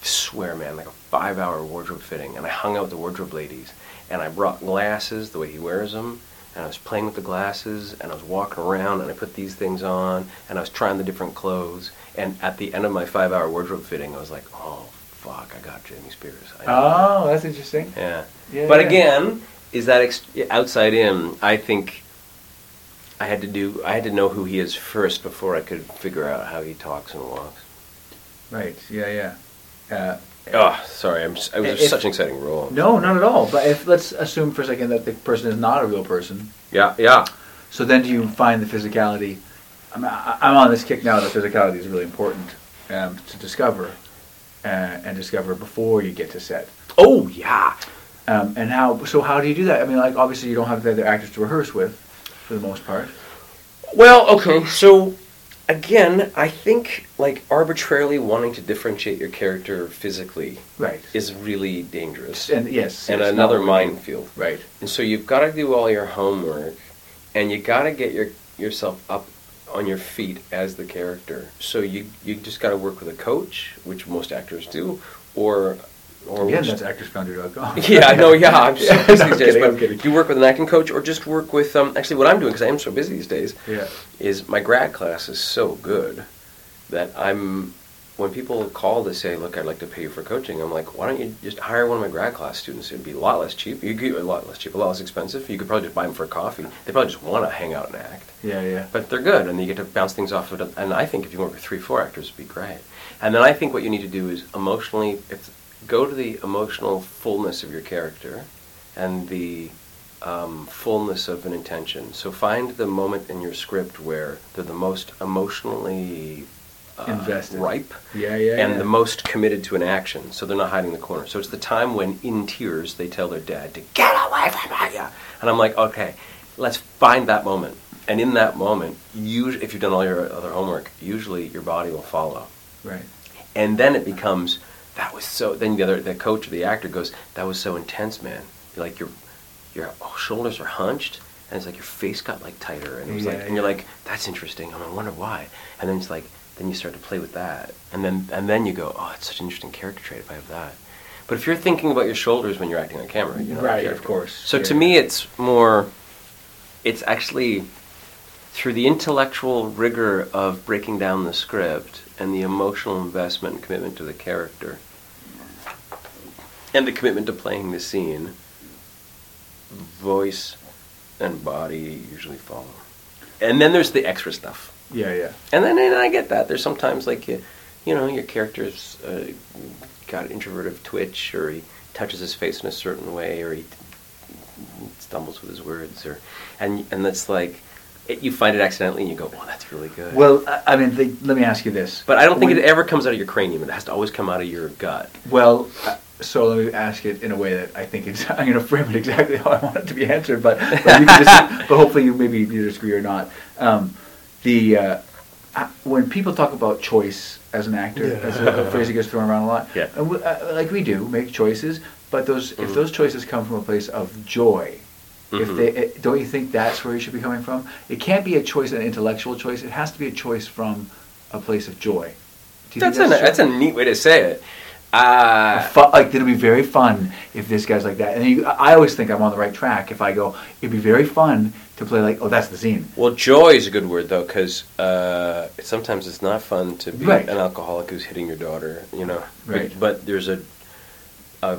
swear man, like a five hour wardrobe fitting, and I hung out with the wardrobe ladies, and I brought glasses the way he wears them, and I was playing with the glasses, and I was walking around, and I put these things on, and I was trying the different clothes. And at the end of my five-hour wardrobe fitting, I was like, "Oh, fuck! I got Jamie Spears." Oh, that's interesting. yeah. Yeah, but yeah. again, is that ex- outside in? I think I had to do. I had to know who he is first before I could figure out how he talks and walks. Right. Yeah, yeah. Uh, Oh, sorry. I'm. It was If- such an exciting role. no, not at all. But if let's assume for a second that the person is not a real person, Yeah. Yeah. so then do you find the physicality? I'm, I'm on this kick now that physicality is really important um, to discover uh, and discover before you get to set. Oh yeah. Um, and how? So how do you do that? I mean, like obviously you don't have the other actors to rehearse with, for the most part. Well, okay, so again, I think like arbitrarily wanting to differentiate your character physically Right. is really dangerous And yes. and yes, another minefield. Right. And so you've got to do all your homework, and you got to get your yourself up on your feet as the character. So you you just got to work with a coach, which most actors do, or or Again, that's actorsfoundry.com. yeah, I know. Yeah, I'm so busy these days. but I'm you work with an acting coach, or just work with. Um, actually, what I'm doing because I am so busy these days Yeah. is my grad class is so good that I'm. When people call to say, "Look, I'd like to pay you for coaching," I'm like, "Why don't you just hire one of my grad class students? It'd be a lot less cheap. You could a lot less cheap, a lot less expensive. You could probably just buy them for a coffee. They probably just want to hang out and act." Yeah, yeah. But they're good, and you get to bounce things off of it. And I think if you work with three, four actors, it'd be great. And then I think what you need to do is emotionally, if, go to the emotional fullness of your character, and the um, fullness of an intention. So find the moment in your script where they're the most emotionally uh, Invested. ripe, Yeah, yeah. and yeah. the most committed to an action. So they're not hiding in the corner. So it's the time when, in tears, they tell their dad to get away from. Yeah. And I'm like, okay, let's find that moment. And in that moment, you, if you've done all your other homework, usually your body will follow. Right. And then it becomes, that was so. Then the other, the coach or the actor goes, that was so intense, man. You're like your, your shoulders are hunched, and it's like your face got like tighter, and it was like, Yeah, you're like, that's interesting. I wonder why. And then it's like, then you start to play with that, and then and then you go, oh, it's such an interesting character trait if I have that. But if you're thinking about your shoulders when you're acting on camera, you're not a Right, of course. So Yeah. to me, it's more. It's actually through the intellectual rigor of breaking down the script and the emotional investment and commitment to the character and the commitment to playing the scene, voice and body usually follow. And then there's the extra stuff. Yeah, yeah. And then and I get that. There's sometimes like you, you know, your character's uh, got an introverted twitch, or he touches his face in a certain way, or he stumbles with his words, or and and that's like it, you find it accidentally, and you go, "Oh, that's really good." Well, I, I mean, let me ask you this. but I don't think When- it ever comes out of your cranium. It has to always come out of your gut. Well, so let me ask it in a way that I think it's. I'm going to frame it exactly how I want it to be answered, but but, you can dis- but hopefully you maybe you disagree or not. Um, the uh, when people talk about choice as an actor, Yeah. that's a, a phrase that gets thrown around a lot. Yeah. We, uh, like we do, make choices, but those if Mhm. those choices come from a place of joy. If Mhm. they eh, don't you think that's where you should be coming from? It can't be a choice, an intellectual choice. It has to be a choice from a place of joy. Do you That's, think a, that's a neat way to say it. Uh, fu- like it'll be very fun if this guy's like that. And you, I always think I'm on the right track if I go. It'd be very fun to play like, oh, that's the scene. Well, joy is a good word though, because uh, sometimes it's not fun to be Right. an alcoholic who's hitting your daughter, you know. Right. But, but there's a, a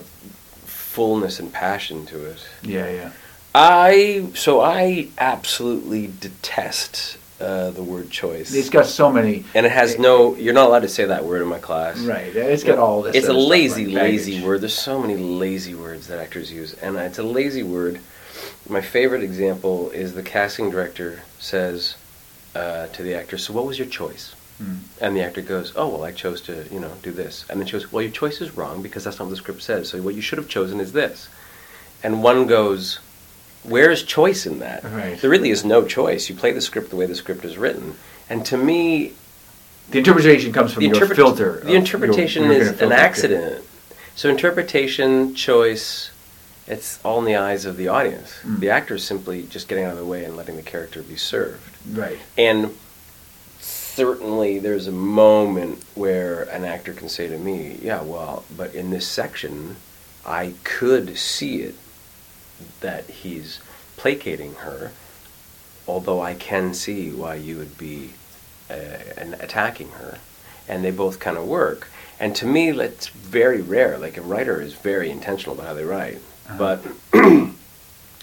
fullness and passion to it. Yeah, yeah. I so I absolutely detest uh, the word choice. It's got so many. and it has no. You're not allowed to say that word in my class. Right. It's got all this. It's a lazy, right, lazy word. There's so many lazy words that actors use, and it's a lazy word. My favorite example is the casting director says uh, to the actor, "So what was your choice?" Mm. And the actor goes, "Oh well, I chose to, you know, do this." And then she goes, "Well, your choice is wrong because that's not what the script says. So what you should have chosen is this." And one goes, "Where's choice in that? Right. There really is no choice. You play the script the way the script is written." And to me, The interpretation comes from the, your filter. the interpretation You're- you're is an it. accident. So interpretation, choice, it's all in the eyes of the audience. Mm. The actor is simply just getting out of the way and letting the character be served. Right. And certainly there's a moment where an actor can say to me, yeah, well, but in this section, I could see it that he's placating her, although I can see why you would be uh, attacking her, and they both kind of work. And to me, that's very rare. Like a writer is very intentional about how they write, Uh-huh. but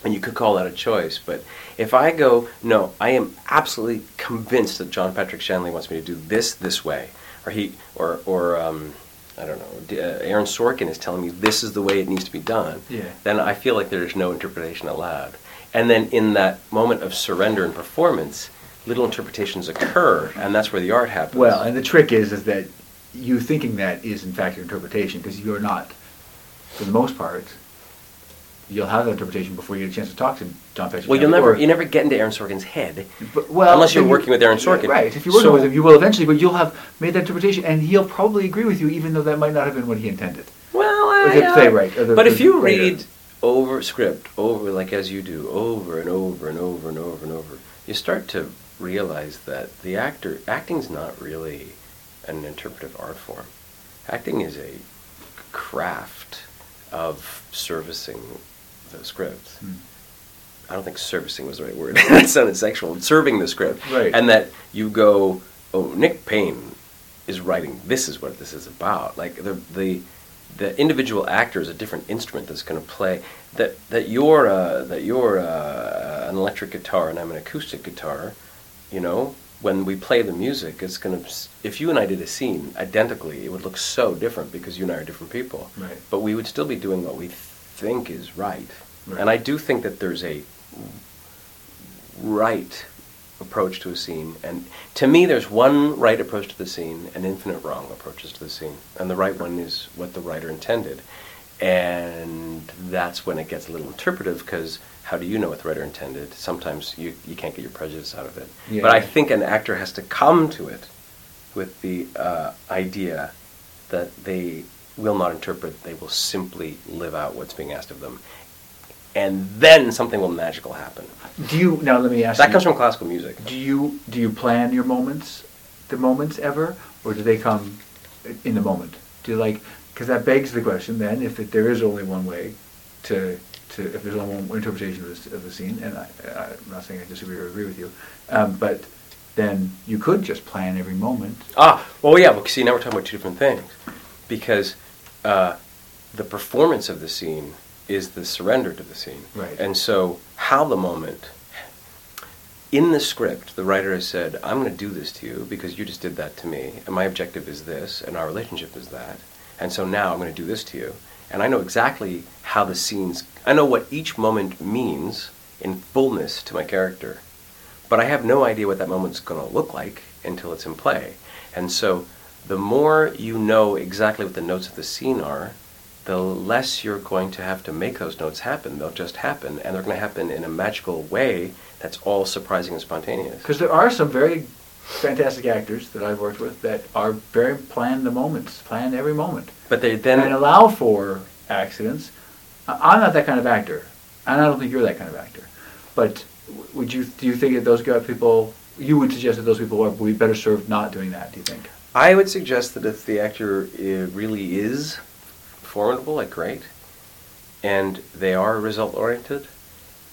and you could call that a choice. But if I go, no, I am absolutely convinced that John Patrick Shanley wants me to do this this way, or he, or or um, I don't know, uh, Aaron Sorkin is telling me this is the way it needs to be done. Yeah. Then I feel like there's no interpretation allowed. And then in that moment of surrender and performance, little interpretations occur, and that's where the art happens. Well, and the trick is is that you thinking that is in fact your interpretation because you're not, for the most part. You'll have that interpretation before you get a chance to talk to John well, you'll never you never get into Aaron Sorkin's head. But, well, Unless you're working with Aaron Sorkin. Right. If you're working So- with him, you will eventually, but you'll have made that interpretation, and he'll probably agree with you, even though that might not have been what he intended. Well, uh, the playwright, the- but if you writer. read over script over like as you do over and over and over and over and over, you start to realize that the actor acting's not really an interpretive art form. Acting is a craft of servicing the script. Hmm. I don't think servicing was the right word. that sounded sexual. Serving the script. Right. And that you go, oh, Nick Payne is writing. This is what this is about. Like the the the individual actor is a different instrument that's going to play. That that you're uh, that you're uh, an electric guitar and I'm an acoustic guitar. You know, when we play the music, it's going to. If you and I did a scene identically, it would look so different because you and I are different people. Right. But we would still be doing what we think is right. Right. And I do think that there's a right approach to a scene. And to me, there's one right approach to the scene and infinite wrong approaches to the scene. And the right one is what the writer intended. And that's when it gets a little interpretive because how do you know what the writer intended? Sometimes you, you can't get your prejudice out of it. Yeah. But I think an actor has to come to it with the uh, idea that they will not interpret, they will simply live out what's being asked of them. And then something will magical happen. Do you now? Let me ask. That you, comes from classical music. Do you do you plan your moments, the moments ever, or do they come in the moment? Do you like? Because that begs the question. Then, if it, there is only one way to to if there's only one interpretation of the, of the scene, and I, I'm not saying I disagree or agree with you, um, but then you could just plan every moment. Ah, well, yeah, but see, now we're talking about two different things. Because uh, the performance of the scene is the surrender to the scene. Right. And so, how the moment, in the script, the writer has said, I'm going to do this to you because you just did that to me, and my objective is this, and our relationship is that. And so now I'm going to do this to you. And I know exactly how the scenes, I know what each moment means in fullness to my character but I have no idea what that moment's going to look like until it's in play. And so, the more you know exactly what the notes of the scene are, the less you're going to have to make those notes happen. They'll just happen, and they're going to happen in a magical way that's all surprising and spontaneous. Because there are some very fantastic actors that I've worked with that are very plan the moments, plan every moment. But they then and allow for accidents. I'm not that kind of actor, and I don't think you're that kind of actor. But would you do you think that those people you would suggest that those people are would be better served not doing that? Do you think? I would suggest that if the actor uh, really is formidable, like great, and they are result oriented,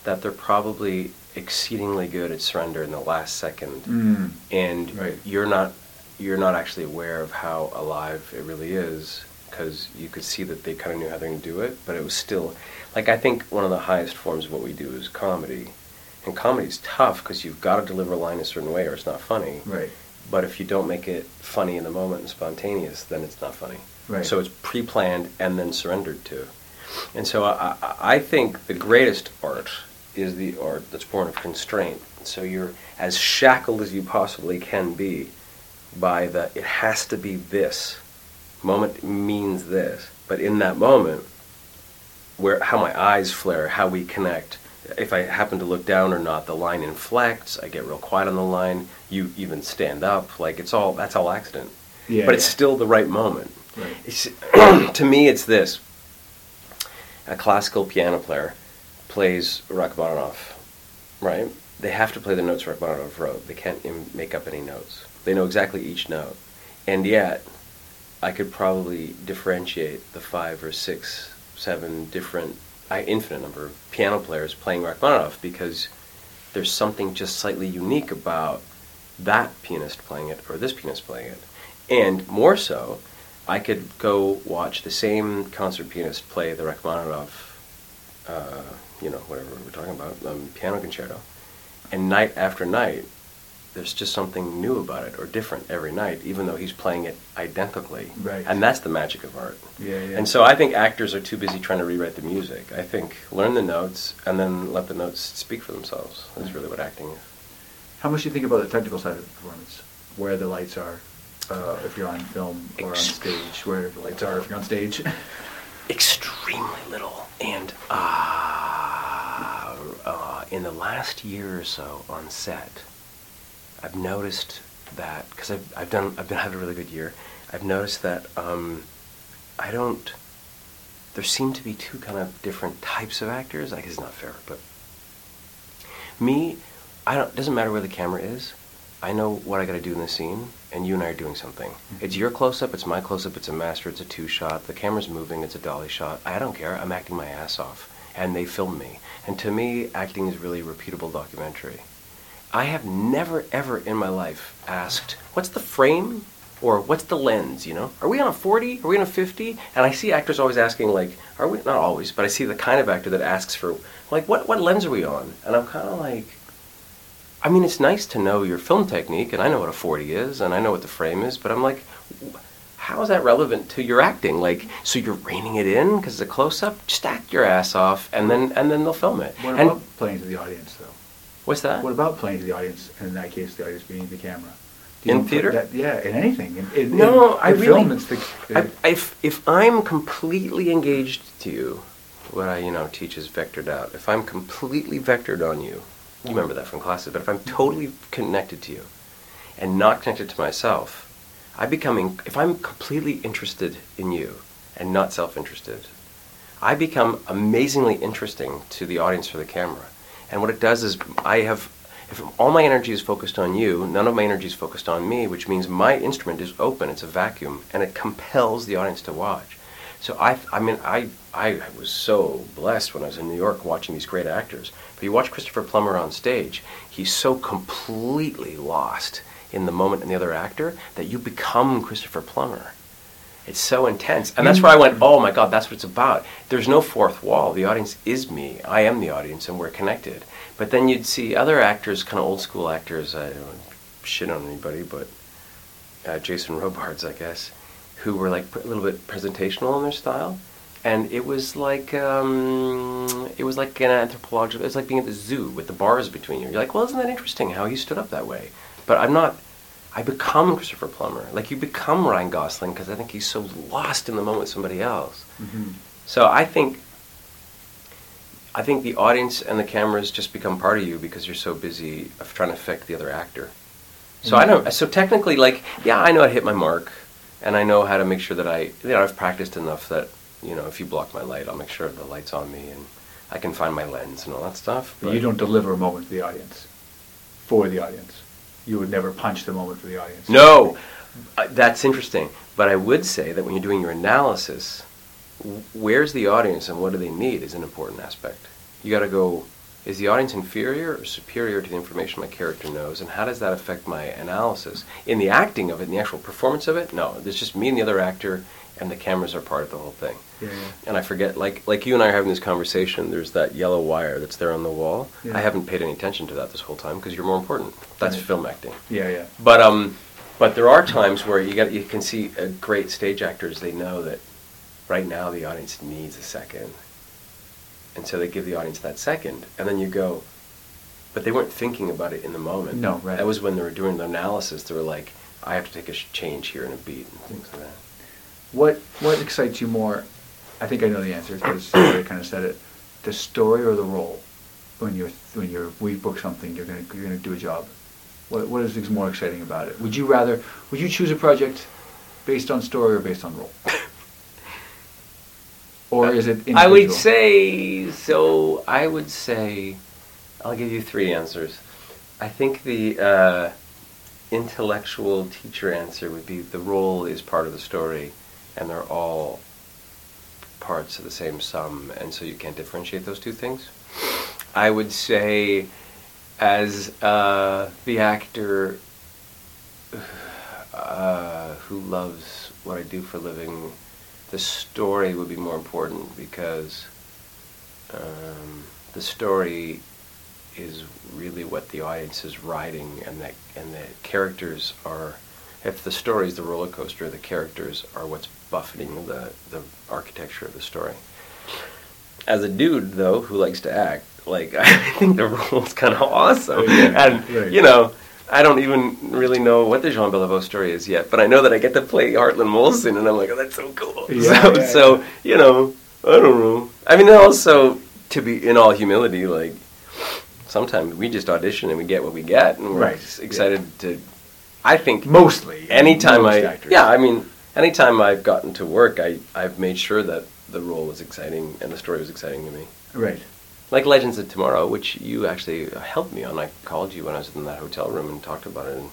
that they're probably exceedingly good at surrender in the last second, Mm. and Right. you're not you're not actually aware of how alive it really is because you could see that they kind of knew how they're going to do it, but it was still like I think one of the highest forms of what we do is comedy, and comedy is tough because you've got to deliver a line a certain way or it's not funny. Right. But if you don't make it funny in the moment and spontaneous, then it's not funny. Right. So it's pre-planned and then surrendered to. And so I, I, I think the greatest art is the art that's born of constraint. So you're as shackled as you possibly can be by the it has to be this moment means this. But in that moment, where how my eyes flare, how we connect. If I happen to look down or not, the line inflects. I get real quiet on the line. You even stand up. Like it's all that's all accident. Yeah, but it's still the right moment. Right. It's, to me, it's this: a classical piano player plays Rachmaninoff, right? They have to play the notes Rachmaninoff wrote. They can't Im- make up any notes. They know exactly each note, and yet I could probably differentiate the five or six, seven different infinite number of piano players playing Rachmaninoff because there's something just slightly unique about that pianist playing it or this pianist playing it. And more so, I could go watch the same concert pianist play the Rachmaninoff, uh, you know, whatever we're talking about, um, piano concerto, and night after night, there's just something new about it or different every night, even though he's playing it identically. Right. And that's the magic of art. Yeah, yeah. And so I think actors are too busy trying to rewrite the music. I think learn the notes and then let the notes speak for themselves. That's really what acting is. How much do you think about the technical side of the performance? Where the lights are, uh, if you're on film or on stage, where the lights are if you're on stage? Extremely little. And uh, uh, in the last year or so on set, I've noticed that because I've, I've done I've been having a really good year. I've noticed that um, I don't. There seem to be two kind of different types of actors. I guess it's not fair, but me, I don't. Doesn't matter where the camera is. I know what I got to do in the scene, and you and I are doing something. It's your close up. It's my close up. It's a master. It's a two shot. The camera's moving. It's a dolly shot. I don't care. I'm acting my ass off, and they film me. And to me, acting is really repeatable documentary. I have never ever in my life asked, "What's the frame?" or "What's the lens?" You know, are we on a 40? Are we on a 50? And I see actors always asking, like, "Are we?" Not always, but I see the kind of actor that asks for, like, "What what lens are we on?" And I'm kind of like, I mean, it's nice to know your film technique, and I know what a 40 is, and I know what the frame is, but I'm like, how is that relevant to your acting? Like, so you're reining it in because it's a close-up? Just act your ass off, and then and then they'll film it. what and about playing to the audience, though? What's that? What about playing to the audience, and in that case, the audience being the camera? Do In theater? That, yeah, in anything. In, in, No, in, I really- film, it's the. I, if if I'm completely engaged to you, what I you know teach is vectored out. If I'm completely vectored on you, you remember that from classes. But if I'm totally connected to you, and not connected to myself, I become in, if I'm completely interested in you and not self-interested, I become amazingly interesting to the audience or the camera. And what it does is I have if all my energy is focused on you, none of my energy is focused on me, which means my instrument is open, it's a vacuum, and it compels the audience to watch. So I, I mean, I, I was so blessed when I was in New York watching these great actors. But you watch Christopher Plummer on stage, he's so completely lost in the moment and the other actor that you become Christopher Plummer. It's so intense. And that's where I went, oh my God, that's what it's about. There's no fourth wall. The audience is me. I am the audience, and we're connected. But then you'd see other actors, kind of old school actors, I don't shit on anybody, but uh, Jason Robards, I guess, who were like a little bit presentational in their style. And it was like um, it was like an anthropological. It's like being at the zoo with the bars between you. You're like, well, isn't that interesting how he stood up that way? But I'm not. I become Christopher Plummer. Like you become Ryan Gosling because I think he's so lost in the moment with somebody else. Mhm. So I think I think the audience and the cameras just become part of you because you're so busy of trying to affect the other actor. So I don't. So technically, like, yeah, I know I hit my mark, and I know how to make sure that I, you know, I've practiced enough that, you know, if you block my light, I'll make sure the light's on me, and I can find my lens and all that stuff. But you don't deliver a moment to the audience, for the audience. You would never punch the moment for the audience. No, uh, that's interesting. But I would say that when you're doing your analysis, where's the audience and what do they need is an important aspect. You got to go, is the audience inferior or superior to the information my character knows, and how does that affect my analysis? In the acting of it, in the actual performance of it, no, It's just me and the other actor, and the cameras are part of the whole thing. Yeah, yeah. And I forget, like like you and I are having this conversation. There's that yellow wire that's there on the wall. Yeah. I haven't paid any attention to that this whole time because you're more important. That's Right. film acting. Yeah, yeah. But um, but there are times where you got you can see uh, great stage actors. They know that right now the audience needs a second, and so they give the audience that second, and then you go, but they weren't thinking about it in the moment. No, right. That was when they were doing the analysis. They were like, I have to take a sh- change here in a beat and things like that. What what excites you more? I think I know the answer because already kind of said it. The story or the role? When you're when you're we book something, you're gonna you're gonna do a job. What what is more exciting about it? Would you rather would you choose a project based on story or based on role? Or is it individual? I would say so. I would say I'll give you three answers. I think the uh, intellectual teacher answer would be the role is part of the story, and they're all parts of the same sum, and so you can't differentiate those two things. I would say, as uh, the actor uh, who loves what I do for a living, the story would be more important because um, the story is really what the audience is riding, and that and the characters are. If the story is the roller coaster, the characters are what's buffeting the the architecture of the story. As a dude, though, who likes to act, like I think the role's kind of awesome, Oh, yeah, and right. you know. I don't even really know what the Jean Beliveau story is yet, but I know that I get to play Hartland Molson, and I'm like, oh, that's so cool. Yeah, so, yeah, so you know, I don't know. I mean, also to be in all humility, like sometimes we just audition and we get what we get, and we're Right, excited to. I think Mostly. anytime most I actors. yeah, I mean, anytime I've gotten to work, I I've made sure that the role was exciting and the story was exciting to me. Right. Like Legends of Tomorrow, which you actually helped me on. I called you when I was in that hotel room and talked about it. And,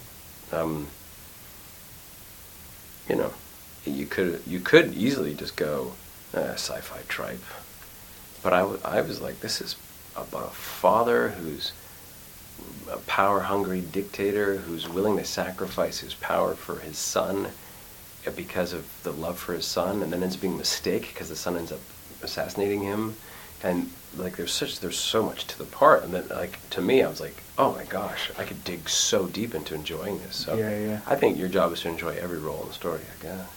um, you know, you could you could easily just go uh, sci-fi tripe, but I, w- I was like, this is about a father who's a power-hungry dictator who's willing to sacrifice his power for his son because of the love for his son, and then ends up being a mistake because the son ends up assassinating him, and like there's such there's so much to the part, and then like to me I was like, oh my gosh, I could dig so deep into enjoying this. So Yeah, yeah. I think your job is to enjoy every role in the story. I guess.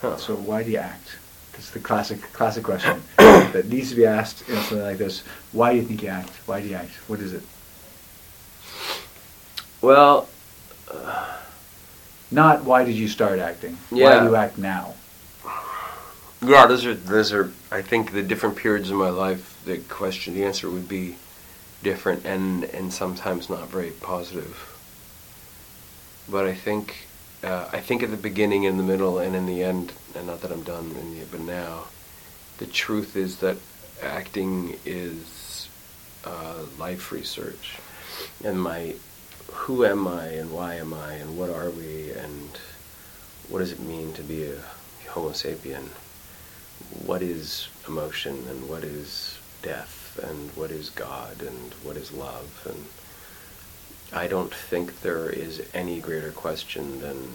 Huh. So why do you act? That's the classic classic question that needs to be asked in something like this. Why do you think you act? Why do you act? What is it? well, uh, Not why did you start acting? Why do you act now? Yeah, those are those are. I think the different periods of my life, the question, the answer would be different, and and sometimes not very positive. But I think, uh, I think at the beginning, in the middle, and in the end, and not that I'm done, in the, but now, the truth is that acting is uh, life research, and my who am I and why am I and what are we and what does it mean to be a Homo sapien? What is emotion and what is death and what is God and what is love? And I don't think there is any greater question than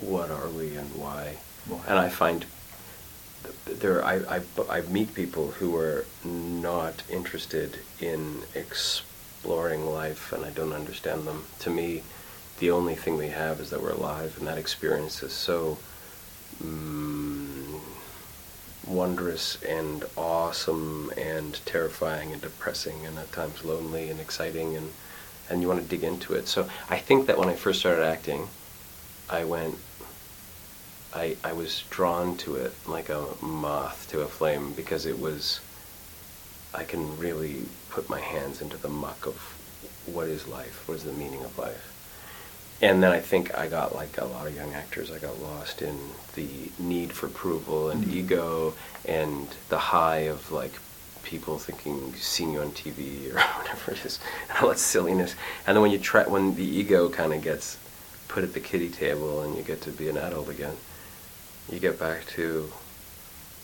what are we and why? Why? And I find there I, I, I meet people who are not interested in exploring life and I don't understand them. To me, the only thing we have is that we're alive and that experience is so mm, wondrous and awesome and terrifying and depressing and at times lonely and exciting and, and you want to dig into it. So I think that when I first started acting, I went I, I was drawn to it like a moth to a flame because it was I can really put my hands into the muck of what is life, what is the meaning of life. And then I think I got like a lot of young actors, I got lost in the need for approval and Mhm. ego and the high of like people thinking seeing you on TV or whatever it is, and all that silliness. And then when you try when the ego kind of gets put at the kiddie table and you get to be an adult again, you get back to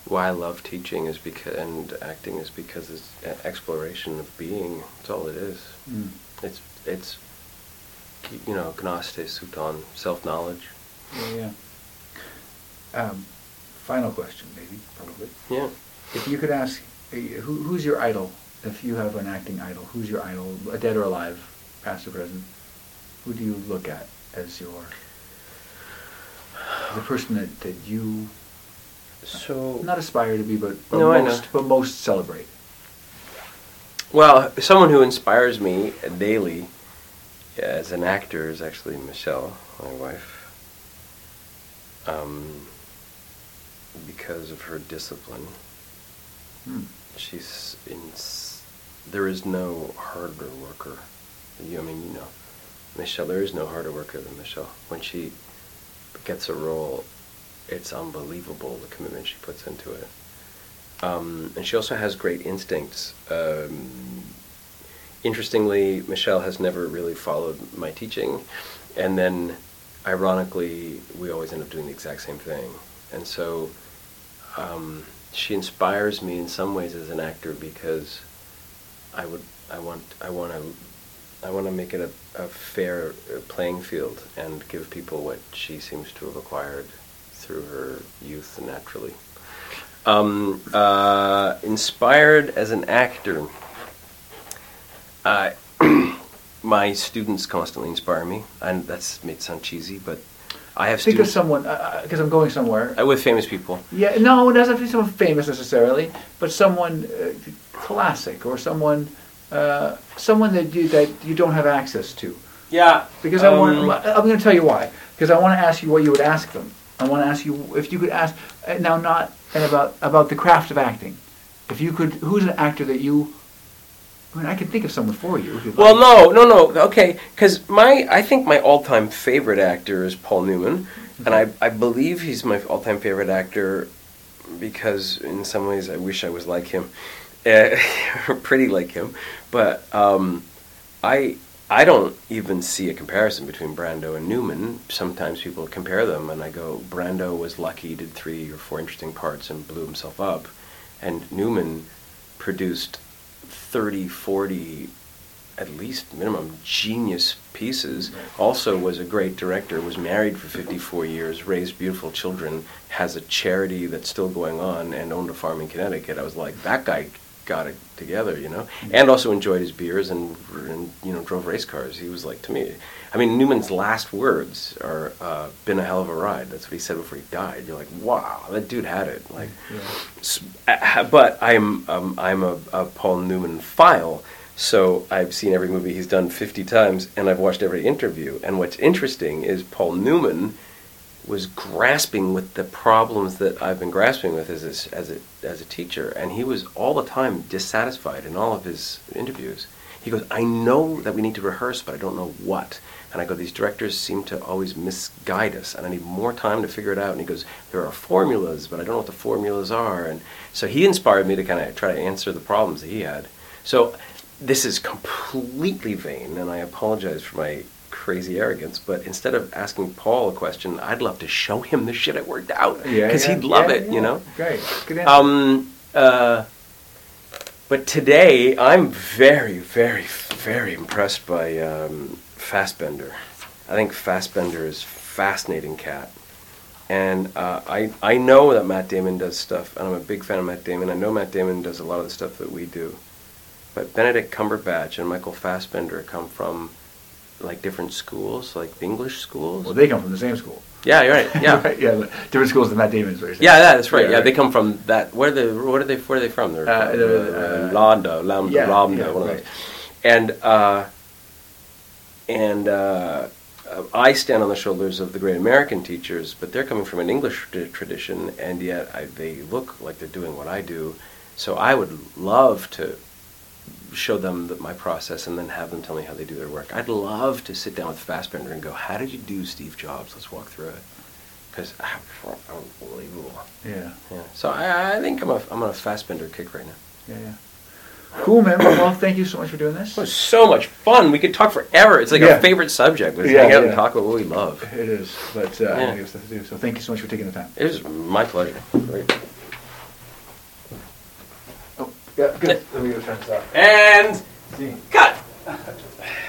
why I love teaching is because and acting is because it's an exploration of being. That's all it is. Mm. It's it's you know gnothi seauton self knowledge. Yeah, yeah. Um, final question, maybe, probably. Yeah. If you could ask, uh, who, who's your idol? If you have an acting idol, who's your idol, A dead or alive, past or present? Who do you look at as your the person that, that you So not aspire to be, but, but No, I know. most but most celebrate? well, someone who inspires me daily as an actor is actually Michelle, my wife. Um, because of her discipline. Hmm. she's in s- there is no harder worker you I mean you know Michelle there is no harder worker than Michelle when she gets a role it's unbelievable the commitment she puts into it. Um, and she also has great instincts. Um, interestingly Michelle has never really followed my teaching. And then ironically we always end up doing the exact same thing. And so um, she inspires me in some ways as an actor because I would I want I want to I want to make it a, a fair uh, playing field and give people what she seems to have acquired through her youth naturally. Um, uh, inspired as an actor, uh, my students constantly inspire me, and that's made sound cheesy, but I have Think of someone, because I'm going somewhere. uh, with famous people. Yeah, no, it doesn't have to be someone famous necessarily, but someone uh, classic or someone, uh, someone that you that you don't have access to. Yeah, Because I want, um, I'm going to tell you why. Because I want to ask you what you would ask them. I want to ask you if you could ask uh, now not and about about the craft of acting. If you could, who's an actor that you? I mean, I can think of someone for you. Well, like. no, no, no. Okay, because my I think my all-time favorite actor is Paul Newman, and I I believe he's my all-time favorite actor because in some ways I wish I was like him, uh, pretty like him, but um, I. I don't even see a comparison between Brando and Newman. Sometimes people compare them, and I go, Brando was lucky, did three or four interesting parts, and blew himself up. And Newman produced 30, 40, at least minimum, genius pieces. Also was a great director, was married for 54 years, raised beautiful children, has a charity that's still going on, and owned a farm in Connecticut. I was like, that guy got it together, you know? And also enjoyed his beers and, and you know, drove race cars. He was like, to me, I mean, Newman's last words are, uh, been a hell of a ride. That's what he said before he died. You're like, wow, that dude had it. Like, Yeah. But I'm um, I'm a, a Paul Newman file, so I've seen every movie he's done 50 times, and I've watched every interview. And what's interesting is Paul Newman was grasping with the problems that I've been grasping with as a, as a as a teacher, and he was all the time dissatisfied in all of his interviews. He goes, "I know that we need to rehearse, but I don't know what." And I go, "These directors seem to always misguide us, and I need more time to figure it out." And he goes, "There are formulas, but I don't know what the formulas are." And so he inspired me to kind of try to answer the problems that he had. So this is completely vain, and I apologize for my crazy arrogance. But instead of asking Paul a question, I'd love to show him the shit I worked out because yeah, he'd love yeah, it, yeah. you know. Great. Good answer. Um, uh, but today, I'm very, very, very impressed by um, Fassbender. I think Fassbender is fascinating cat. And uh, I, I know that Matt Damon does stuff, and I'm a big fan of Matt Damon. I know Matt Damon does a lot of the stuff that we do. But Benedict Cumberbatch and Michael Fassbender come from like different schools, like English schools. well, they come from the same school. yeah, you're right. Yeah, Right, yeah. Different schools than Matt Damon is what you're. Yeah, yeah, that's right. Yeah, Yeah, right. they come from that. Where are they? Where are they? Where are they from? They're Uh, from, uh, uh, LAMDA, LAMDA, yeah, LAMDA, yeah, one of those. And uh, and uh, uh, I stand on the shoulders of the great American teachers, but they're coming from an English tra- tradition, and yet I, they look like they're doing what I do. So I would love to show them the, my process and then have them tell me how they do their work. I'd love to sit down with Fassbender and go, "How did you do Steve Jobs? Let's walk through it." Because unbelievable. Yeah. Yeah. So I, I think I'm a I'm on a Fassbender kick right now. Yeah. Yeah. Cool, man. Well, thank you so much for doing this. It was so much fun. We could talk forever. It's like Yeah. our favorite subject. We Yeah, hang out and yeah. talk about what we love. It is, but uh, I Yeah. think it's to do. So thank you so much for taking the time. It was my pleasure. Great. Yeah, good. Let me go turn this off. And See. cut.